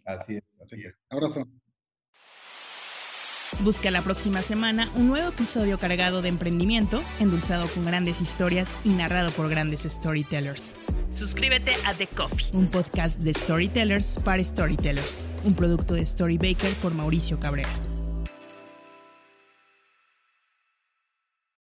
Así es. Así es. Abrazo. Busca la próxima semana un nuevo episodio cargado de emprendimiento, endulzado con grandes historias y narrado por grandes storytellers. Suscríbete a The Coffee, un podcast de storytellers para storytellers, un producto de Storybaker por Mauricio Cabrera.